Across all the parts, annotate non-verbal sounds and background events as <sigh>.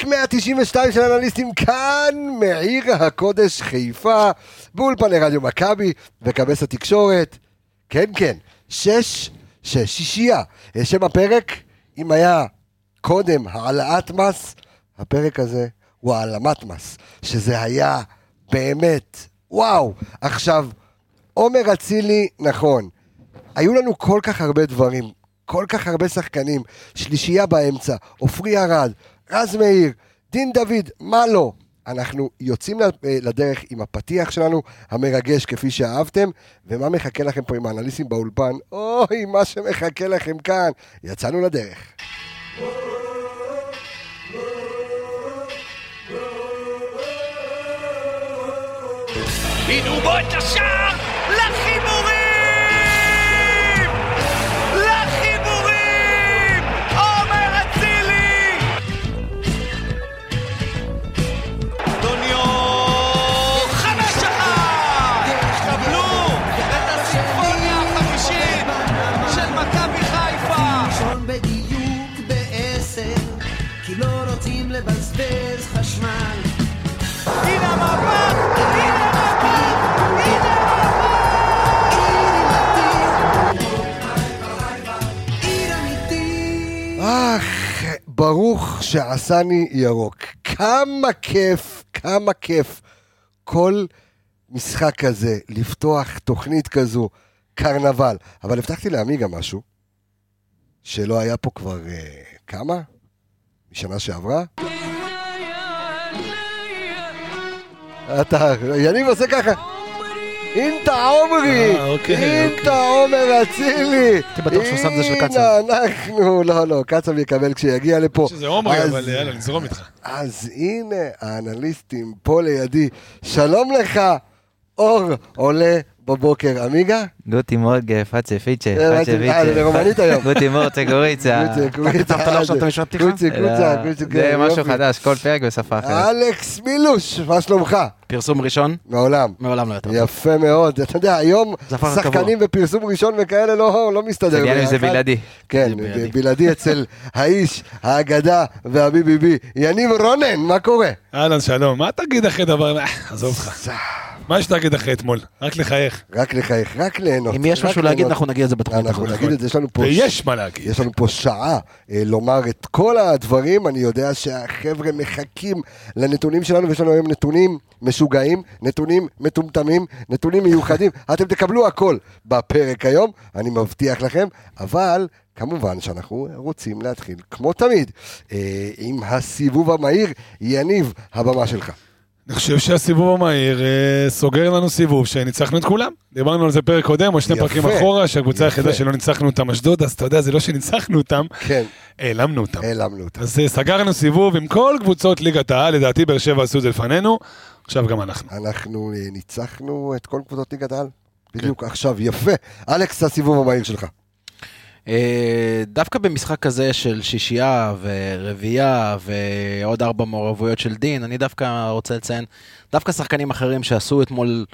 פרק 192 של אנליסטים כאן, מעיר הקודש חיפה, באולפני רדיו מכבי וכבש התקשורת. כן, כן, שש, שש, שישייה. אה, שם הפרק, אם היה קודם העלאת מס, הפרק הזה הוא העלמת מס, שזה היה באמת, וואו. עכשיו, עומר אצילי, נכון, היו לנו כל כך הרבה דברים, כל כך הרבה שחקנים, שלישייה באמצע, עופרי ארד, רז מאיר, דין דוד, מה לא? אנחנו יוצאים לדרך עם הפתיח שלנו, המרגש כפי שאהבתם, ומה מחכה לכם פה עם האנליסטים באולפן? אוי, מה שמחכה לכם כאן. יצאנו לדרך. הנה בוא את השער ברוך שעשני ירוק. כמה כיף, כמה כיף. כל משחק כזה, לפתוח תוכנית כזו, קרנבל. אבל הבטחתי לעמיגה משהו, שלא היה פה כבר אה, כמה? משנה שעברה? אתה, יניב עושה ככה. אינטה עומרי, אה, אוקיי, אינטה עומר אצילי. הייתי בטוח שהוא שם את זה של קצב. הנה אנחנו, לא, לא, קצב יקבל כשיגיע לפה. שזה עומרי, אז- אבל יאללה, נזרום איתך. אז הנה האנליסטים פה לידי. שלום לך, אור עולה בבוקר. עמיגה? גוטי מורגה, פאצה פיצ'ה, אה, פאצה אה, זה ברומנית היום. גוטי מורצה גוריצה. <laughs> קוצה, קוצה. לא? קוצה, לא. זה משהו. חדש, כל פרק בשפה אחרת. אלכס מילוש, מה שלומך? פרסום ראשון, מעולם. מעולם לא יותר. יפה מאוד. אתה יודע, היום שחקנים ופרסום ראשון וכאלה לא לא מסתדר. זה זה. בלעדי. כן, בלעדי. אצל <laughs> האיש, האגדה והביביבי. יניב רונן, מה קורה? אהלן, שלום. מה תגיד אחרי דבר... <laughs> עזוב אותך. מה יש שתגיד אחרי אתמול? רק לחייך. רק לחייך, רק ליהנות. אם יש משהו להגיד. אנחנו נגיד את זה בתוכנית אנחנו. נגיד את זה, יש לנו פה... ויש מה להגיד. יש לנו פה שעה אה, לומר את כל הדברים, אני יודע שהחבר'ה מחכים לנתונים שלנו, ויש לנו היום נתונים משוגעים, נתונים מטומטמים, נתונים מיוחדים, <laughs> אתם תקבלו הכל בפרק היום, אני מבטיח לכם, אבל כמובן שאנחנו רוצים להתחיל, כמו תמיד, אה, עם הסיבוב המהיר, יניב, הבמה שלך. אני חושב שהסיבוב המהיר אה, סוגר לנו סיבוב שניצחנו את כולם. דיברנו על זה פרק קודם, או שני יפה. פרקים אחורה, שהקבוצה. היחידה שלא ניצחנו אותם אשדוד, אז אתה יודע, זה לא שניצחנו אותם, כן, העלמנו אותם. העלמנו אותה. אז אה, סגרנו סיבוב עם כל קבוצות ליגת העל, לדעתי באר שבע עשו את זה לפנינו, עכשיו גם אנחנו. אנחנו אה, ניצחנו את כל קבוצות ליגת העל. בדיוק עכשיו, יפה. אלכס, הסיבוב המהיר שלך. אה, דווקא במשחק כזה של שישייה ורביעייה ועוד ארבע מעורבויות של דין, אני דווקא רוצה לציין, דווקא שחקנים אחרים שעשו אתמול,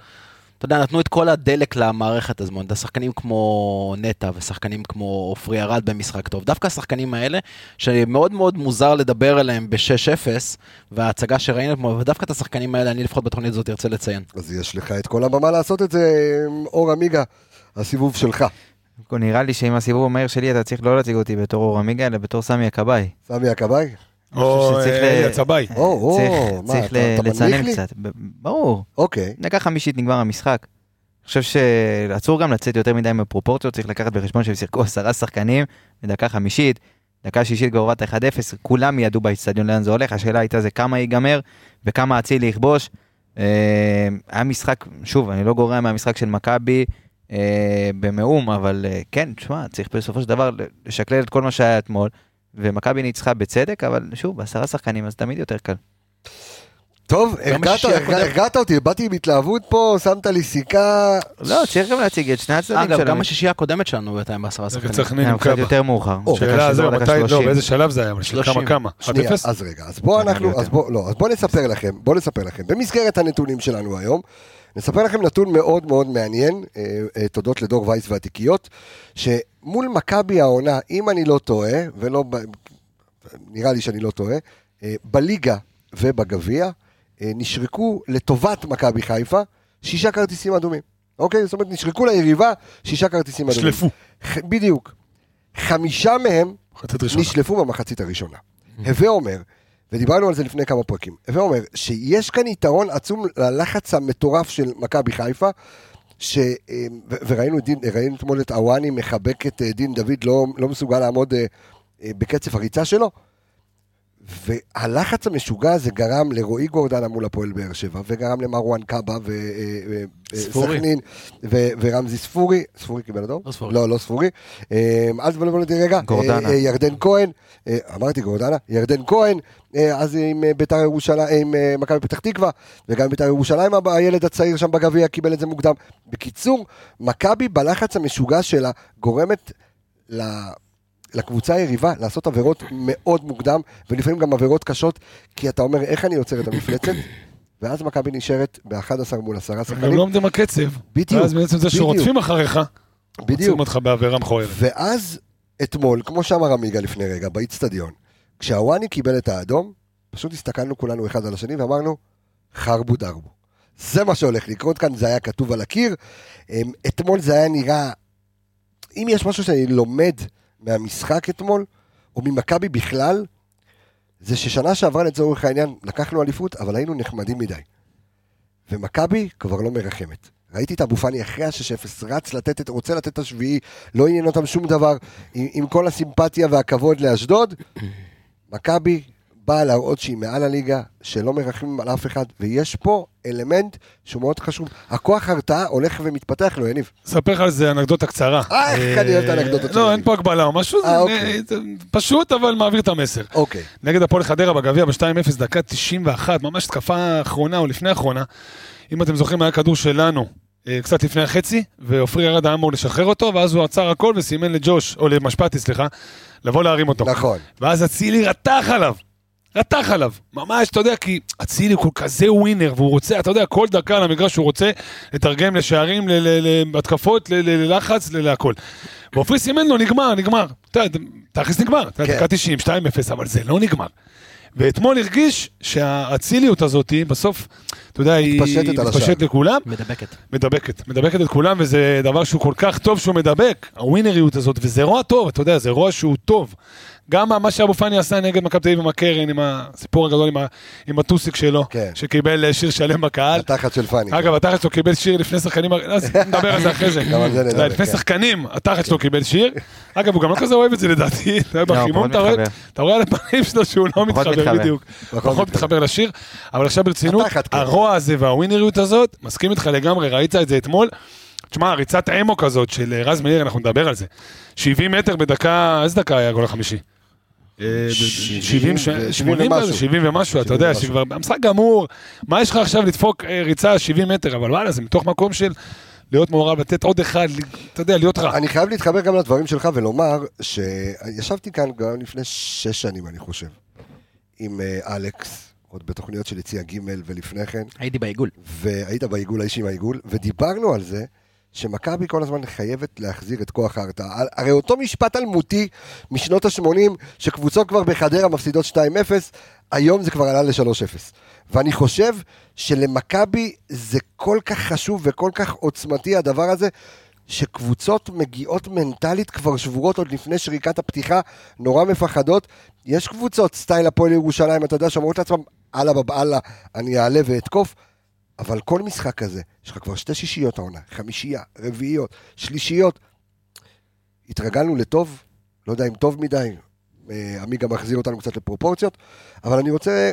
אתה יודע, נתנו את כל הדלק למערכת הזמן, שחקנים כמו נטע ושחקנים כמו עופרי ארד במשחק טוב. דווקא השחקנים האלה, שמאוד מאוד מוזר לדבר עליהם ב-6-0, וההצגה שראינו אתמול, ודווקא את השחקנים האלה, אני לפחות בתוכנית הזאת ארצה לציין. אז יש לך את כל הבמה לעשות את זה, אור עמיגה, הסיבוב שלך. נראה לי שעם הסיבוב המהיר שלי אתה צריך לא להציג אותי בתור אור עמיגה, אלא בתור סמי הכבאי. סמי הכבאי? או אה, הצבאי. צריך- לצנן? קצת. ב- ברור. אוקיי. דקה חמישית נגמר המשחק. אני חושב שאסור גם לצאת יותר מדי מפרופורציות, צריך לקחת בחשבון שהם שיחקו עשרה שחקנים בדקה חמישית, דקה שישית כבר הורדת 1-0, כולם ידעו באצטדיון לאן זה הולך, השאלה הייתה זה כמה ייגמר וכמה אצילי יכבוש. אה, היה משחק, שוב, אני לא גורע מהמשחק של מכבי אה, במאום, אבל אה, כן, תשמע, צריך בסופו של דבר לשקלל את כל מה שהיה אתמול, ומכבי ניצחה בצדק, אבל שוב, בעשרה שחקנים אז תמיד יותר קל. טוב, גם הרגעת- אותי, באתי עם התלהבות פה, שמת לי סיכה. לא, צריך גם להציג את שני הצדדים אגב, שלנו. גם השישייה הקודמת שלנו הייתה עם עשרה שחקנים. נהנה אנחנו קצת קאבה. יותר מאוחר. או, שאלה, זהו, דקה מתי, לא, 30. באיזה שלב זה היה? אבל של 30. כמה כמה? שנייה, 1-0? אז רגע, אז בואו אני אנחנו, יותר. אז בואו, לא, אז בואו נספר לכם, בואו נספר לכם. במסגרת הנתונים שלנו היום, נספר לכם נתון מאוד מאוד מעניין, אה, אה, תודות לדור וייס והתיקיות, שמול מכבי העונה, אם אני לא טועה, ולא, נראה לי שאני לא טועה, אה, בליגה ובגביע נשרקו לטובת מכבי חיפה שישה כרטיסים אדומים. אוקיי? זאת אומרת, נשרקו ליריבה שישה כרטיסים אדומים. שלפו. ח- בדיוק. חמישה מהם. נשלפו במחצית הראשונה. הווה אומר, ודיברנו על זה לפני כמה פרקים, הווה אומר שיש כאן יתרון עצום ללחץ המטורף של מכבי חיפה, ש... אה, וראינו דין, אתמול את עוואני מחבק את אה, דין דוד, לא, לא מסוגל לעמוד אה, בקצב הריצה שלו. והלחץ המשוגע הזה גרם לרועי גורדנה מול הפועל באר שבע, וגרם למרואן קאבה. וסכנין ו- ורמזי ספורי, ספורי קיבל אדום? לא ספורי. לא, לא ספורי. אה, אל תבלבל אותי רגע. גורדנה. אה, אה, ירדן כהן, אה, אמרתי גורדנה, ירדן כהן, אה, אז עם אה, ביתר ירושלים, עם אה, מכבי פתח תקווה, וגם ביתר ירושלים, הילד הצעיר שם בגביע קיבל את זה מוקדם. בקיצור, מכבי בלחץ המשוגע שלה גורמת ל... לקבוצה היריבה לעשות עבירות מאוד מוקדם, ולפעמים גם עבירות קשות, כי אתה אומר, איך אני עוצר את המפלצת? <coughs> ואז מכבי נשארת ב-11 מול 10 הם גם שחקנים. לא עומדים בקצב. בדיוק, ואז בעצם זה. שרודפים אחריך, עוצרים. אותך בעבירה מכוערת. ואז אתמול, כמו שאמר עמיגה לפני רגע, באיצטדיון, כשהוואני קיבל את האדום, פשוט הסתכלנו כולנו אחד על השני ואמרנו, חרבו דרבו. זה מה שהולך לקרות כאן, זה היה כתוב על הקיר. אמ, אתמול זה היה נראה, אם יש משהו שאני לומד מהמשחק אתמול, או ממכבי בכלל, זה ששנה שעברה לצורך העניין לקחנו אליפות, אבל היינו נחמדים מדי. ומכבי כבר לא מרחמת. ראיתי את אבו פאני אחרי ה-6-0, רץ לתת את, רוצה לתת את השביעי, לא עניין אותם שום דבר, עם, עם כל הסימפתיה והכבוד לאשדוד. מכבי באה להראות שהיא מעל הליגה, שלא מרחמים על אף אחד, ויש פה אלמנט שהוא מאוד חשוב. הכוח הרתעה הולך ומתפתח לו, יניב. אספר לך על זה אנקדוטה קצרה. אה, איך אני אוהב את האנקדוטות לא, שלי. אין פה הגבלה או משהו, זה אה, אוקיי. זה פשוט אבל מעביר את המסר. אוקיי. נגד הפועל חדרה בגביע ב-2-0, דקה 91, ממש התקפה האחרונה או לפני האחרונה. אם אתם זוכרים, היה כדור שלנו אה, קצת לפני החצי, ועופרי ירד היה אמור לשחרר אותו, ואז הוא עצר הכל וסימן לג'וש, או למשפטי, סליחה, לבוא להרים אותו. נכון. ואז אצילי רתח עליו. רתח עליו, ממש, אתה יודע, כי אצילי הוא כזה ווינר, והוא רוצה, אתה יודע, כל דקה על המגרש הוא רוצה לתרגם לשערים, להתקפות, ללחץ, להכל. ועופרי סימן לו, נגמר, נגמר. אתה יודע, תכלס נגמר, אתה יודע, כן. דקה 90, 2-0, אבל זה לא נגמר. ואתמול הרגיש שהאציליות הזאת, בסוף, אתה יודע, היא. מתפשטת לכולם, מדבקת. מדבקת, מדבקת את כולם, וזה דבר שהוא כל כך טוב שהוא מדבק, הווינריות הזאת, וזה רוע טוב, אתה יודע, זה רוע שהוא טוב. גם מה שאבו פאני עשה נגד מכבי תל אביב עם הקרן, עם הסיפור הגדול עם, ה- עם הטוסיק שלו, כן. שקיבל אה, שיר שלם בקהל. התחת של פאני. אגב, התחת שלו קיבל שיר לפני שחקנים, אז נדבר על זה אחרי זה. <laughs> גם על זה נדבר, לפני כן. שחקנים, התחת שלו קיבל שיר. אגב, הוא גם לא כזה אוהב את זה לדעתי. לא, בחימום אתה רואה- מתחבר. אתה רואה על הפנים שלו שהוא לא מתחבר. בדיוק. פחות פחות מתחבר. לשיר. אבל עכשיו ברצינות, כן. הרוע הזה והווינריות הזאת, מסכים איתך לגמרי, ראית את זה אתמול. תשמע, ריצת אמו כזאת של אה, רז מאיר, אנחנו נדבר על זה. 70 מטר בדקה, איזה דקה היה הגול החמישי? אה, ב- 70, ש- ו- 80 ומשהו. כזה, 70 ומשהו, אתה 70 יודע. שכבר, המשחק גמור, מה יש לך עכשיו לדפוק אה, ריצה 70 מטר, אבל וואלה, זה מתוך מקום של להיות מעורב, לתת עוד אחד, אתה יודע, להיות רע. אני חייב להתחבר גם לדברים שלך ולומר שישבתי כאן גם לפני שש שנים, אני חושב, עם אה, אלכס, עוד בתוכניות של יציע ג' ולפני כן, הייתי בעיגול. והיית בעיגול האיש עם העיגול, ודיברנו על זה שמכבי כל הזמן חייבת להחזיר את כוח ההרתעה. הרי אותו משפט אלמותי משנות ה-80, שקבוצות כבר בחדרה מפסידות 2-0, היום זה כבר עלה ל-3-0. ואני חושב שלמכבי זה כל כך חשוב וכל כך עוצמתי הדבר הזה, שקבוצות מגיעות מנטלית כבר שבורות עוד לפני שריקת הפתיחה, נורא מפחדות. יש קבוצות, סטייל הפועל ירושלים, אתה יודע, שאומרות לעצמם, אללה בבאללה, אני אעלה ואתקוף. אבל כל משחק כזה, יש לך כבר שתי שישיות העונה, חמישייה, רביעיות, שלישיות. התרגלנו לטוב, לא יודע אם טוב מדי, אה, עמיגה מחזיר אותנו קצת לפרופורציות, אבל אני רוצה,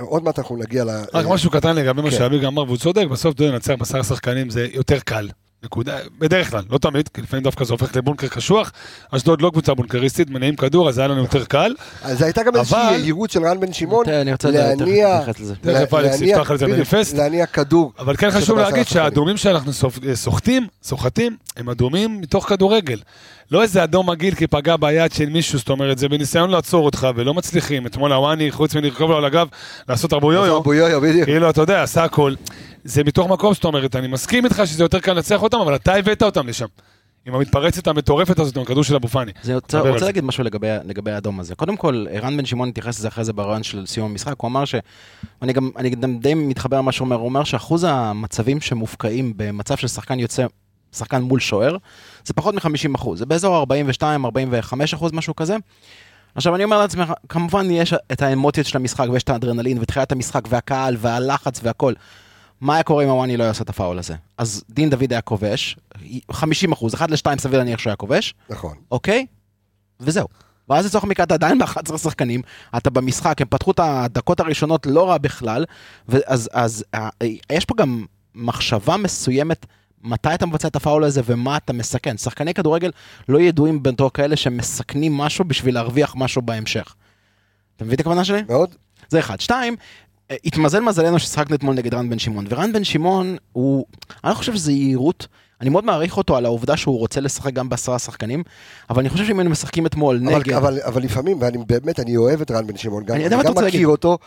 עוד מעט אנחנו נגיע ל... רק משהו קטן לגבי מה כן. שאביג אמר, והוא צודק, בסוף אתה יודע, לנצח בעשרה שחקנים זה יותר קל. נקודה, בדרך כלל, לא תמיד, כי לפעמים דווקא זה הופך לבונקר קשוח. אשדוד לא קבוצה בונקריסטית, מניעים כדור, אז היה לנו יותר קל. אז הייתה גם איזושהי אבל- יהירות של רן בן שמעון, להניע. תכף אלכס יפתח על זה מניפסט. להניע כדור. אבל כן חשוב להגיד. שהאדומים שאנחנו סוחטים, סוחטים, הם אדומים מתוך כדורגל. לא איזה אדום מגעיל כי פגע ביד של מישהו, זאת אומרת, זה בניסיון לעצור אותך ולא מצליחים. אתמול הוואני, חוץ מלרכוב לו על הגב, לעשות ארבו יויו, אבו יויו, בדיוק. כאילו, אתה יודע, עשה הכל. זה מתוך מקום, זאת אומרת, אני מסכים איתך שזה יותר קל לנצח אותם, אבל אתה הבאת אותם לשם. עם המתפרצת המטורפת הזאת, עם הכדור של אבו פאני. אני רוצה, רוצה. להגיד משהו לגבי, לגבי האדום הזה. קודם כל, רן בן שמעון התייחס לזה אחרי זה ברעיון של סיום המשחק, הוא אמר ש... אני גם, אני גם די מתחבר למה שהוא אומר, הוא אומר שאחוז המצבים שמופקעים במצב של שחקן יוצא, שחקן מול שוער, זה פחות מ-50 אחוז, זה באזור 42-45 אחוז, משהו כזה. עכשיו אני אומר לעצמך, כמובן יש את האמוציות של המשחק ויש את האדרנלין ותחילת המשחק והקהל והלחץ והכל. מה היה קורה אם הוואני לא יעשה את הפאול הזה? אז דין דוד היה כובש, 50 אחוז, 1 ל-2 סביר להניח שהוא היה כובש, נכון. אוקיי? וזהו. ואז לצורך המקרה אתה עדיין ב-11 שחקנים, אתה במשחק, הם פתחו את הדקות הראשונות לא רע בכלל, ואז אז, אה, יש פה גם מחשבה מסוימת מתי אתה מבצע את הפאול הזה ומה אתה מסכן. שחקני כדורגל לא ידועים בתור כאלה שמסכנים משהו בשביל להרוויח משהו בהמשך. אתה מבין את הכוונה שלי? מאוד. זה אחד. שתיים, התמזל מזלנו ששחקנו אתמול נגד רן בן שמעון, ורן בן שמעון הוא, אני לא חושב שזה יהירות, אני מאוד מעריך אותו על העובדה שהוא רוצה לשחק גם בעשרה שחקנים, אבל אני חושב שאם היינו משחקים אתמול אבל, נגד... אבל, אבל לפעמים, ואני באמת, אני אוהב את רן בן שמעון, גם, אני גם מכיר להגיד. אותו,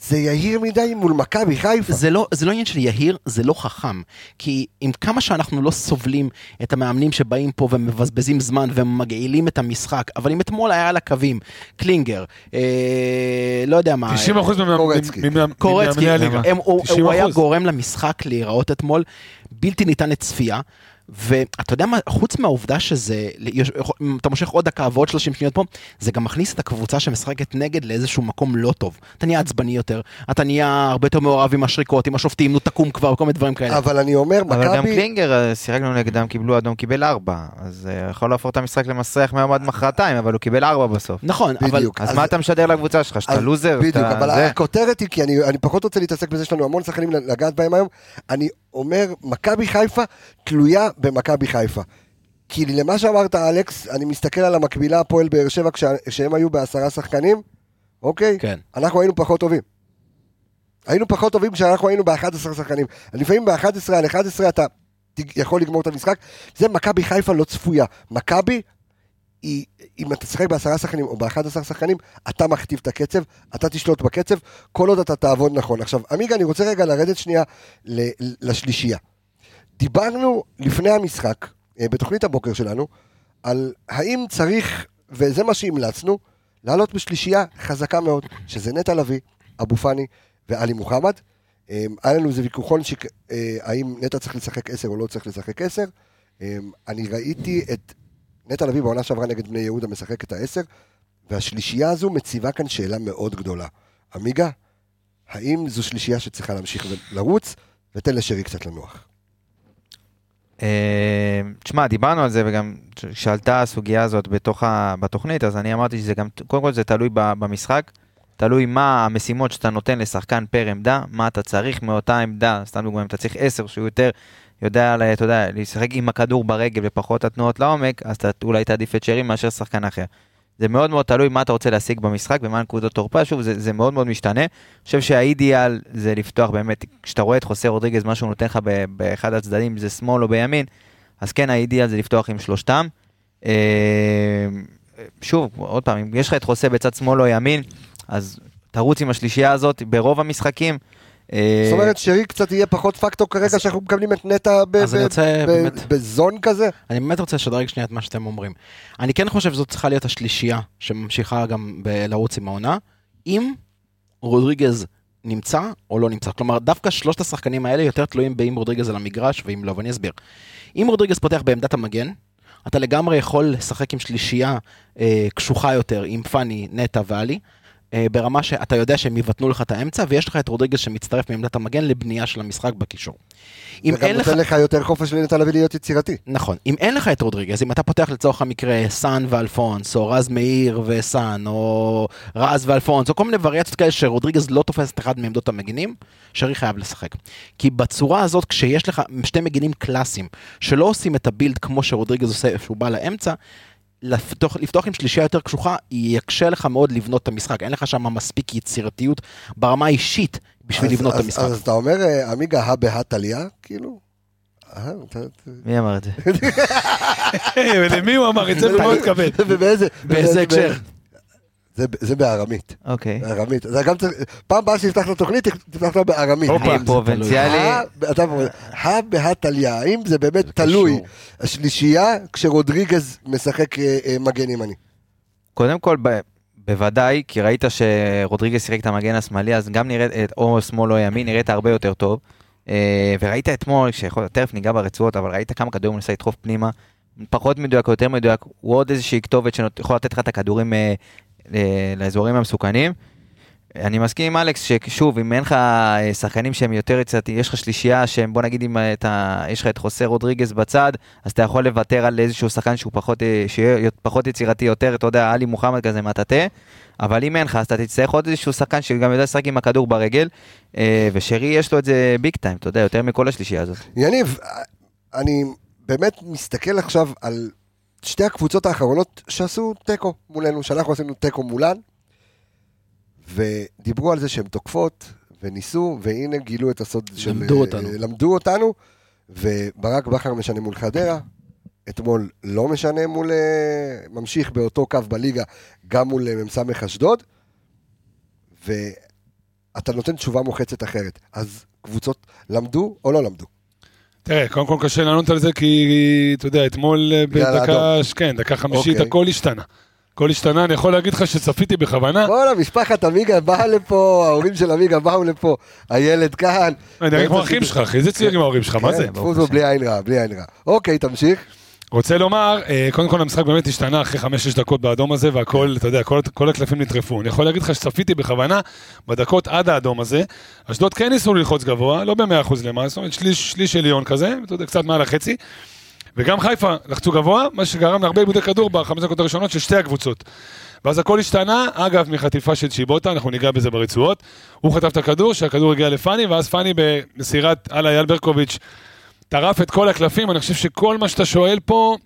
זה יהיר מדי מול מכבי חיפה. זה לא, זה לא עניין של יהיר, זה לא חכם. כי עם כמה שאנחנו לא סובלים את המאמנים שבאים פה ומבזבזים זמן ומגעילים את המשחק, אבל אם אתמול היה על הקווים, קלינגר, אה, לא יודע מה, 90% קורצקי. קורצקי, ממאמני הליגה. הם, הוא, 90%. הוא היה גורם למשחק להיראות אתמול בלתי ניתן לצפייה. ואתה יודע מה, חוץ מהעובדה שזה, אם אתה מושך עוד דקה ועוד 30 שניות פה, זה גם מכניס את הקבוצה שמשחקת נגד לאיזשהו מקום לא טוב. אתה נהיה עצבני יותר, אתה נהיה הרבה יותר מעורב עם השריקות, עם השופטים, נו תקום כבר, כל מיני דברים כאלה. אבל אני אומר, אבל גם מכבי... קלינגר, אה, שיחקנו נגדם, קיבלו אדום, קיבל ארבע. אז אה, יכול להפוך את המשחק למסריח מהיום עד מחרתיים, אבל הוא קיבל ארבע בסוף. נכון, אבל... אז אז- מה אתה משדר לקבוצה שלך? שאתה לוזר? בדיוק, אבל זה? הכותרת היא, כי אני, אני פחות רוצה להתעסק בזה, יש לנו המון שחקנים לגעת בהם היום, אני אומר, מכבי חיפה תלויה במכבי חיפה. כי למה שאמרת, אלכס, אני מסתכל על המקבילה הפועל באר שבע כשה- כשהם היו בעשרה שחקנים, אוקיי? כן. אנחנו היינו פחות טובים. היינו פחות טובים כשאנחנו היינו ב-11 שחקנים. לפעמים ב-11 על 11 אתה יכול לגמור את המשחק. זה מכבי חיפה לא צפויה. מכבי, היא, אם אתה תשחק בעשרה שחקנים או ב-11 שחקנים, אתה מכתיב את הקצב, אתה תשלוט בקצב, כל עוד אתה תעבוד נכון. עכשיו, עמיגה, אני רוצה רגע לרדת שנייה לשלישייה. דיברנו לפני המשחק, אה, בתוכנית הבוקר שלנו, על האם צריך, וזה מה שהמלצנו, לעלות בשלישייה חזקה מאוד, שזה נטע לביא, אבו פאני ועלי מוחמד. אה, היה לנו איזה ויכוחון שק- אה, נטע צריך לשחק 10 או לא צריך לשחק 10. אה, אני ראיתי את נטע לביא בעונה שעברה נגד בני יהודה משחק את ה-10, והשלישייה הזו מציבה כאן שאלה מאוד גדולה. עמיגה, האם זו שלישייה שצריכה להמשיך לרוץ, ותן לשרי קצת לנוח. אה, תשמע, דיברנו על זה וגם כשעלתה הסוגיה הזאת בתוך ה... בתוכנית, אז אני אמרתי שזה גם, קודם כל זה תלוי במשחק, תלוי מה המשימות שאתה נותן לשחקן פר עמדה, מה אתה צריך מאותה עמדה, סתם דוגמא, אם אתה צריך 10 שהוא יותר יודע, אתה יודע, לשחק עם הכדור ברגל ופחות התנועות לעומק, אז אתה אולי תעדיף את שרי מאשר שחקן אחר. זה מאוד מאוד תלוי מה אתה רוצה להשיג במשחק ומה נקודות תורפה, שוב, זה, זה מאוד מאוד משתנה. אני חושב שהאידיאל זה לפתוח באמת, כשאתה רואה את חוסה רודריגז, מה שהוא נותן לך באחד הצדדים, זה שמאל או בימין, אז כן, האידיאל זה לפתוח עם שלושתם. אה, שוב, עוד פעם, אם יש לך את חוסה בצד שמאל או ימין, אז תרוץ עם השלישייה הזאת ברוב המשחקים. זאת אומרת, שרי קצת יהיה פחות פקטור כרגע שאנחנו מקבלים את נטע בזון כזה? אני באמת רוצה לשדרג שנייה את מה שאתם אומרים. אני כן חושב שזאת צריכה להיות השלישייה שממשיכה גם לרוץ עם העונה, אם רודריגז נמצא או לא נמצא. כלומר, דווקא שלושת השחקנים האלה יותר תלויים באם רודריגז על המגרש ואם לא, ואני אסביר. אם רודריגז פותח בעמדת המגן, אתה לגמרי יכול לשחק עם שלישייה אה, קשוחה יותר, עם פאני, נטע ואלי, ברמה שאתה יודע שהם יבטנו לך את האמצע, ויש לך את רודריגז שמצטרף מעמדת המגן לבנייה של המשחק בקישור. אם זה גם אין לך... נותן לך יותר חופש לנטע לביא להיות יצירתי. נכון. אם אין לך את רודריגז, אם אתה פותח לצורך המקרה סאן ואלפונס, או רז מאיר וסאן, או רז ואלפונס, או כל מיני וריאציות כאלה שרודריגז לא תופס את אחד מעמדות המגינים, שרי חייב לשחק. כי בצורה הזאת, כשיש לך שתי מגינים קלאסיים, שלא עושים את ה build כמו שרודריגז עושה, שהוא בא לאמצע, לפתוח, לפתוח עם שלישייה יותר קשוחה, יקשה לך מאוד לבנות את המשחק. אין לך שם מספיק יצירתיות ברמה האישית בשביל אז- לבנות את אז- המשחק. אז אתה אומר, אה, עמיגה, הא בהא תליא? כאילו? אה, מי אמר את זה? <laughs> <laughs> ולמי הוא אמר את זה ומה הוא התכוון? ובאיזה... באיזה הקשר? זה, זה בארמית. אוקיי. בארמית. זה גם צריך, פעם הבאה שתפתח את התוכנית, תפתח אותה בארמית. האם פרובינציאלי, הא- בהא האם זה באמת תלוי, קשור. השלישייה, כשרודריגז משחק אה, אה, מגן ימני. קודם כל, ב- בוודאי, כי ראית שרודריגז שיחק את המגן השמאלי, אז גם נראית, את- או שמאל או ימין, נראית הרבה יותר טוב. אה, וראית אתמול, שיכול, תכף ניגע ברצועות, אבל ראית כמה כדורים הוא ניסה לדחוף פנימה. פחות מדויק או יותר מדויק, הוא עוד איזושהי כתובת שיכול לתת לך את הכדורים אה, אה, לאזורים המסוכנים. אני מסכים עם אלכס ששוב, אם אין לך אה, שחקנים שהם יותר יצירתיים, יש לך שלישייה שהם, בוא נגיד אם אה, אתה, יש לך את חוסה רודריגז בצד, אז אתה יכול לוותר על איזשהו שחקן שהוא פחות, אה, שיהיה פחות יצירתי יותר, אתה יודע, עלי מוחמד כזה מטאטא, אבל אם אין לך, אז אתה תצטרך עוד איזשהו שחקן שגם יודע לשחק עם הכדור ברגל, אה, ושרי יש לו את זה ביג טיים, אתה יודע, יותר מכל השלישייה הזאת. יניב, אני באמת מסתכל עכשיו על שתי הקבוצות האחרונות שעשו תיקו מולנו, שאנחנו עשינו תיקו מולן, ודיברו על זה שהן תוקפות, וניסו, והנה גילו את הסוד של... למדו אותנו. למדו אותנו, וברק בכר משנה מול חדרה, אתמול לא משנה מול... אה, ממשיך באותו קו בליגה, גם מול אה, מ"ס אשדוד, ואתה נותן תשובה מוחצת אחרת. אז קבוצות למדו או לא למדו? תראה, קודם כל קשה לענות על זה, כי אתה יודע, אתמול אה, בדקה, כן, דקה חמישית אוקיי. הכל השתנה. הכל השתנה, אני יכול להגיד לך שצפיתי בכוונה. וואלה, משפחת עמיגה באה לפה, ההורים של עמיגה באו לפה, הילד כאן. אני כמו אחים שלך, אחי, איזה צעירים ההורים שלך, מה כן, זה? טפו טפו, בלי עין רע, בלי עין רע. אוקיי, תמשיך. רוצה לומר, אה, קודם כל המשחק באמת השתנה אחרי חמש-שש דקות באדום הזה, והכל, אתה יודע, כל, כל הקלפים נטרפו. אני יכול להגיד לך שצפיתי בכוונה בדקות עד האדום הזה. אשדוד כן ניסו ללחוץ גבוה, לא במאה אחוז למעלה, זאת אומרת שליש, שליש עליון כזה, אתה יודע, קצת מעל החצי. וגם חיפה לחצו גבוה, מה שגרם להרבה עיבודי כדור בחמש דקות הראשונות של שתי הקבוצות. ואז הכל השתנה, אגב, מחטיפה של צ'יבוטה, אנחנו ניגע בזה ברצועות. הוא חטף את הכדור, שהכדור הגיע לפאני, ואז פאני במסירת על אייל ברקוביץ' טרף את כל הקלפים, אני חושב שכל מה שאתה שואל פה,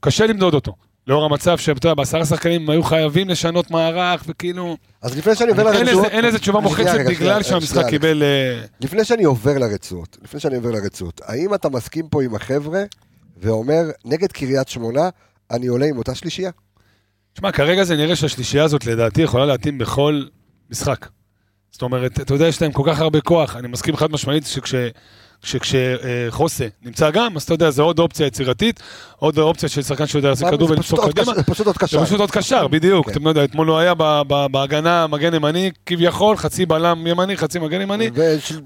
קשה למדוד אותו. לאור המצב שאתה יודע, בעשרה שחקנים היו חייבים לשנות מערך, וכאילו... אז לפני שאני עובר לרצועות... אין לזה תשובה מוחצת בגלל שהמשחק קיבל... אה, לפני שאני עובר לרצועות, לפני שאני עובר לרצועות, האם אתה מסכים פה עם החבר'ה ואומר, נגד קריית שמונה, אני עולה עם אותה שלישייה? תשמע, כרגע זה נראה שהשלישייה הזאת לדעתי יכולה להתאים בכל משחק. זאת אומרת, אתה יודע, יש להם כל כך הרבה כוח. אני מסכים חד משמעית שכש... שכשחוסה נמצא גם, אז אתה יודע, זה עוד אופציה יצירתית, עוד אופציה של שחקן שיודע לעשות כדור זה עוד קדימה. זה פשוט עוד זה קשר. פשוט עוד קשר, בדיוק. כן. אתם לא יודעים, אתמול הוא היה בהגנה מגן ימני, כביכול, חצי בלם ימני, חצי מגן ימני.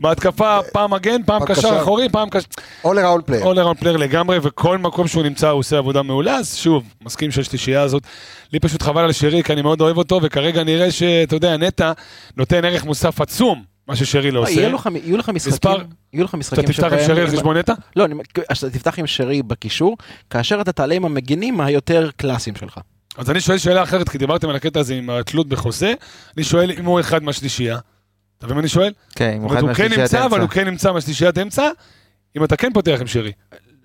בהתקפה, פעם מגן, פעם קשר. אחורי, פעם קשר... all around player. all around player לגמרי, וכל מקום שהוא נמצא הוא עושה עבודה מעולה, אז שוב, מסכים שהשלישייה הזאת, לי פשוט חבל על שרי, כי אני מאוד אוהב אותו, וכרגע נראה שאתה יודע, נטע נותן ערך מוסף עצום, מה ששרי לא יהיה עושה. יהיו לך משחקים, יהיו לך אתה משחקים תפתח עם שרי על חשבון נטע? לא, אתה תפתח עם שרי בקישור, כאשר אתה תעלה עם המגינים היותר קלאסיים שלך. אז אני שואל שאלה אחרת, כי דיברתם על הקטע הזה עם התלות בחוזה, אני שואל אם הוא אחד מהשלישייה. אתה מבין מה אני שואל? כן, אם הוא אחד הוא כן מהשלישיית נמצא, אבל אמצע. הוא כן נמצא מהשלישיית אמצע, אם אתה כן פותח עם שרי.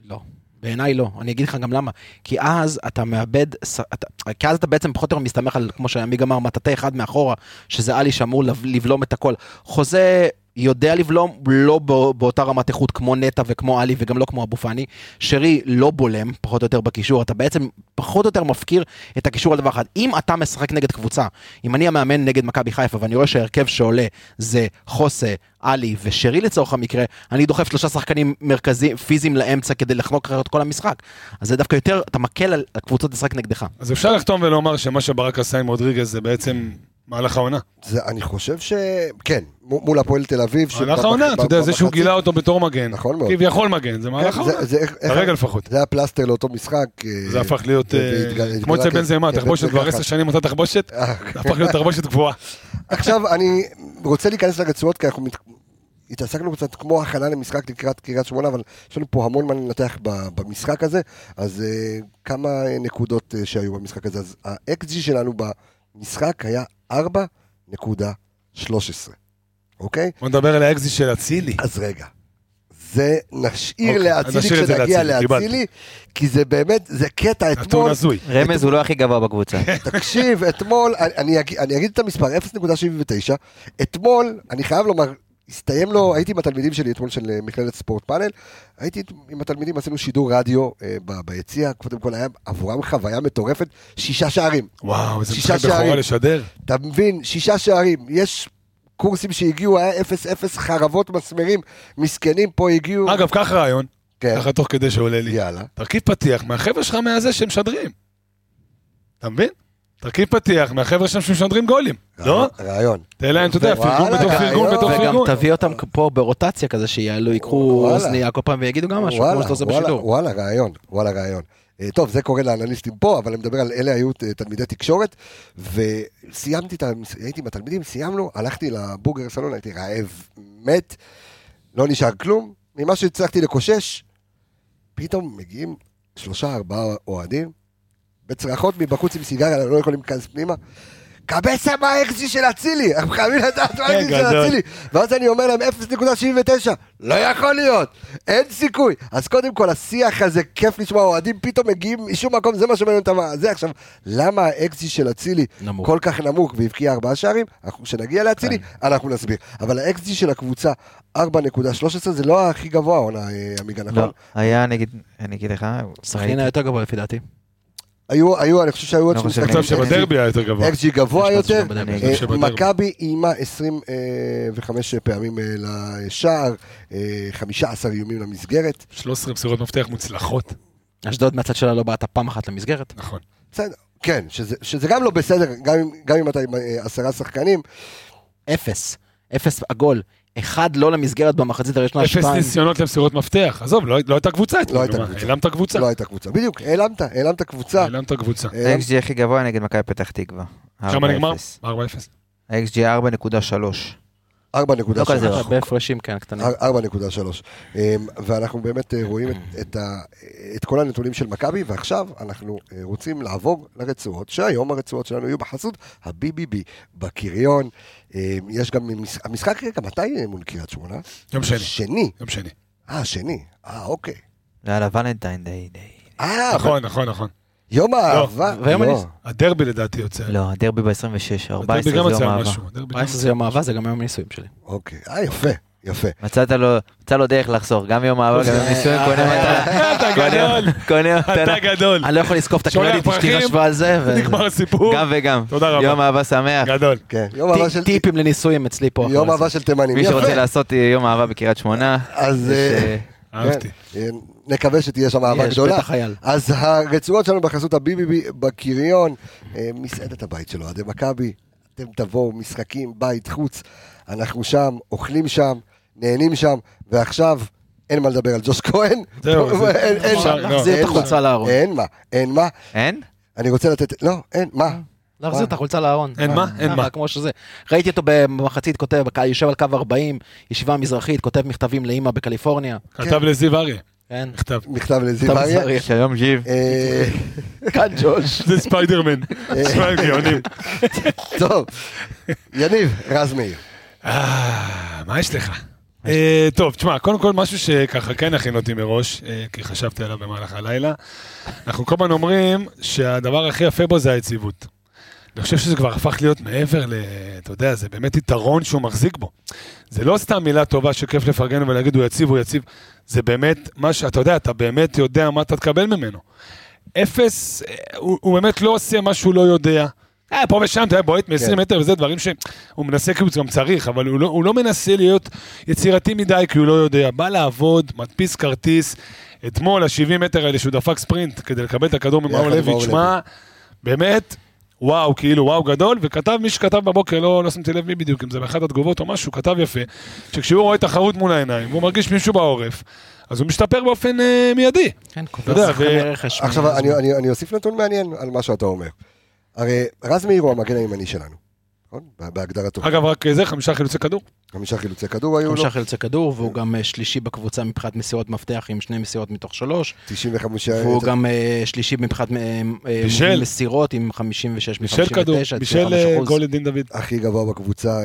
לא. בעיניי לא, אני אגיד לך גם למה. כי אז אתה מאבד, אתה, כי אז אתה בעצם פחות או יותר מסתמך על, כמו שעמיג אמר, מטאטא אחד מאחורה, שזה עלי שאמור לב- לבלום את הכל. חוזה יודע לבלום, לא בא- באותה רמת איכות כמו נטע וכמו עלי וגם לא כמו אבו פאני. שרי לא בולם, פחות או יותר בקישור, אתה בעצם פחות או יותר מפקיר את הקישור על דבר אחד. אם אתה משחק נגד קבוצה, אם אני המאמן נגד מכבי חיפה ואני רואה שההרכב שעולה זה חוסה, עלי ושרי לצורך המקרה, אני דוחף שלושה שחקנים מרכזיים, פיזיים לאמצע כדי לחנוק אחרת כל המשחק. אז זה דווקא יותר, אתה מקל על הקבוצות לשחק נגדך. אז אפשר לחתום ולומר שמה שברק עשה עם רודריגז זה בעצם מהלך העונה. זה, אני חושב ש... כן, מול הפועל תל אביב. מהלך העונה, אתה יודע, זה שהוא גילה אותו בתור מגן. נכון מאוד. כביכול מגן, זה מהלך כן, העונה. כרגע לפחות. זה היה פלסטר לאותו משחק. אה, זה הפך להיות, אה, כמו אצל בן זמה, תחבושת, כבר. עשר שנים אותה תחבושת, אה, הפך להיות תחבושת גבוהה. עכשיו, אני רוצה להיכנס לרצועות, כי אנחנו. התעסקנו קצת כמו הכנה למשחק לקראת קריית שמונה, אבל יש לנו פה המון מה לנתח במשחק הזה, אז כמה נקודות שהיו במשחק הזה. אז ה-XG שלנו במשחק היה 4.13, אוקיי? בוא נדבר על האקזיט של אצילי. אז רגע. זה נשאיר אוקיי, לאצילי כשנגיע לאצילי, כי זה באמת, זה קטע נתון אתמול, הזוי. רמז הוא לא הכי גבוה בקבוצה. <laughs> תקשיב, אתמול, אני, אני, אגיד, אני אגיד את המספר, 0.79, אתמול, אני חייב לומר, הסתיים לו, הייתי עם התלמידים שלי אתמול של אה, מכללת ספורט פאנל, הייתי עם התלמידים, עשינו שידור רדיו אה, ביציע, קודם כל היה עבורם חוויה מטורפת, שישה שערים. וואו, איזה משחק בכורה. לשדר. אתה מבין, שישה שערים, יש קורסים שהגיעו, היה אפס אפס חרבות מסמרים, מסכנים פה הגיעו. אגב, קח רעיון, כן, ככה תוך כדי שעולה לי. יאללה. תרכיב פתיח מהחבר'ה שלך מהזה שמשדרים. אתה מבין? תרכיב פתיח מהחבר'ה שם שמשדרים גולים. לא? רעיון. תן להם, אתה יודע, פרגון בתוך פרגון. בתוך וגם פרגון. תביא אותם פה ברוטציה כזה שיעלו, ייקחו וואלה. אוזנייה כל פעם ויגידו גם משהו, כמו שאתה עושה בשידור. וואלה, רעיון, וואלה, רעיון. אה, טוב, זה קורה לאנליסטים פה, אבל אני מדבר על אלה היו אה, תלמידי תקשורת, וסיימתי את ה... הייתי עם התלמידים, סיימנו, הלכתי לבורגר סלון, הייתי רעב מת, לא נשאר כלום, ממה שהצלחתי לקושש, פתאום מגיעים שלושה, ארבעה אוהדים, בצרחות מבחוץ עם סיגריה, לא יכולים להיכנס פנימה. קבסה מה האקסי של אצילי, אנחנו חייבים לדעת מה האקסי של גדול. אצילי. ואז אני אומר להם 0.79, לא יכול להיות, אין סיכוי. אז קודם כל השיח הזה, כיף לשמוע, אוהדים פתאום מגיעים משום מקום, זה מה שמעניין אותם. זה עכשיו, למה האקסי של אצילי. כל כך נמוך והבקיע ארבעה שערים? אנחנו- כשנגיע לאצילי, אנחנו נסביר. אבל האקסי של הקבוצה 4.13 זה לא הכי גבוה העונה, אה, עמיגה, נכון? לא, היה אני אגיד לך, היה יותר גבוה לפי דעתי. היו, היו, אני חושב שהיו עוד אני. חושב שבדרבי היה יותר גבוה. אקסג'י גבוה יותר, אה. מכבי איימה 25 פעמים אה, לשער, אה, 15 איומים למסגרת, 13 מסירות מפתח מוצלחות. אשדוד מהצד שלה לא בעטה פעם אחת למסגרת. נכון. בסדר, כן, שזה, שזה גם לא בסדר, גם אם, גם אם אתה עם אה, עשרה שחקנים, אפס. אפס עגול. אחד לא למסגרת במחצית הראשונה, אפס שתיים. ניסיונות למסירות מפתח. עזוב, לא לא הייתה קבוצה אתמול. הייתה מה, קבוצה. העלמת קבוצה. לא הייתה קבוצה. בדיוק, העלמת, העלמת קבוצה. העלמת קבוצה. העלמת- ה-XG הכי גבוה נגד מכבי פתח תקווה. כמה נגמר? 4-0. 4-0. ה-XG 4.3. 4.3. לא כזה רחוק. בהפרשים כן קטנים. 4.3. אמ, ואנחנו באמת אה, רואים את, את, ה, את כל הנתונים של מכבי, ועכשיו אנחנו אה, רוצים לעבור לרצועות, שהיום הרצועות שלנו יהיו בחסות ה-BBB בקריון. אמ, יש גם מש- המשחק, רגע, מתי מול קריית שמונה? יום שני. שני. יום שני. אה, שני. אה, אוקיי. זה על הוולנטיין דיי דיי. אה, נכון, נכון, נכון. יום האהבה. ויום לא. הדרבי לדעתי יוצא. לא, הדרבי ב-26, 14 הדרבי זה יום אהבה. משהו. הדרבי גם 14 זה יום אהבה, זה גם יום הנישואים שלי. אוקיי. אה, יפה, יפה. מצאת לו, מצא לו דרך לחסוך, גם יום אהבה, גם יום נישואים, קונה מתנה. אתה גדול. קונה אתה מתנה. גדול. אני לא יכול לזקוף את הקרדיט, אשתי חשבה על זה. נגמר הסיפור. גם וגם. תודה רבה. יום אהבה שמח. גדול. כן, יום אהבה של... טיפים לנישואים אצלי פה. יום אהבה. של תימנים. מי. שרוצה לעשות יום אהבה בקריית שמונה, אז... יש, אה, אה, אהבתי. כן, אה, נקווה שתהיה שם אהבה יש, גדולה. בטח חייל. אז הרצועות שלנו בחסות הביבי בקריון, מסעדת הבית של אוהדי מכבי, אתם תבואו, משחקים, בית, חוץ, אנחנו שם, אוכלים שם, נהנים שם, ועכשיו אין מה לדבר על ג'וש כהן. זהו, <laughs> זה- אין- מה, לא, להחזיר את החולצה מה, לארון. אין מה, אין מה, אין? אני רוצה לתת, לא, אין, מה, להחזיר את החולצה לארון. אין מה? אין ככה, מה. כמו שזה. ראיתי אותו במחצית כותב, יושב על קו 40, ישיבה מזרחית, כותב מכתבים לאימא בקליפורניה. כתב לזיו אריה. כן. מכתב. מכתב לזיו אריה. שלום זיו. אה, <laughs> כאן ג'וש. זה ספיידרמן. שמע, גאונים. טוב, יניב, רז מאיר. אה, מה יש לך? אה, טוב, תשמע, קודם כל משהו שככה כן הכין אותי מראש, אה, כי חשבתי עליו במהלך הלילה. אנחנו כל הזמן אומרים שהדבר הכי יפה בו זה היציבות. אני חושב שזה כבר הפך להיות מעבר ל... אתה יודע, זה באמת יתרון שהוא מחזיק בו. זה לא סתם מילה טובה שכיף לפרגן ולהגיד הוא יציב, הוא יציב. זה באמת מה שאתה יודע, אתה באמת יודע מה אתה תקבל ממנו. אפס, אה, הוא, הוא באמת לא עושה מה שהוא לא יודע. אה, פה ושם, אתה יודע, בועט מ-20 כן. מטר וזה דברים שהוא מנסה כאילו גם צריך, אבל הוא לא, הוא לא מנסה להיות יצירתי מדי כי הוא לא יודע. בא לעבוד, מדפיס כרטיס. אתמול, ה-70 מטר האלה שהוא דפק ספרינט כדי לקבל את הכדור ממאור לוי, תשמע, באמת, וואו, כאילו וואו גדול, וכתב מי שכתב בבוקר, לא, לא שמתי לב מי בדיוק, אם זה באחת התגובות או משהו, כתב יפה, שכשהוא רואה תחרות מול העיניים, והוא מרגיש מישהו בעורף, אז הוא משתפר באופן אה, מיידי. כן, קובע שחקני ו- רכש. עכשיו, אני, אני, אני אוסיף נתון מעניין על מה שאתה אומר. הרי רז מאיר הוא המגן הימני שלנו, נכון? בהגדרתו. אגב, רק זה, חמישה חילוצי כדור. חמישה חילוצי כדור היו לו, חמישה חילוצי כדור, והוא גם אה, שלישי בקבוצה מבחינת מסירות מפתח עם שני מסירות מתוך שלוש. 95... והוא גם אה, שלישי מבחינת אה. מסירות עם 56 בישל כדור, מ-59. בישל גול לדין דוד. הכי גבוה בקבוצה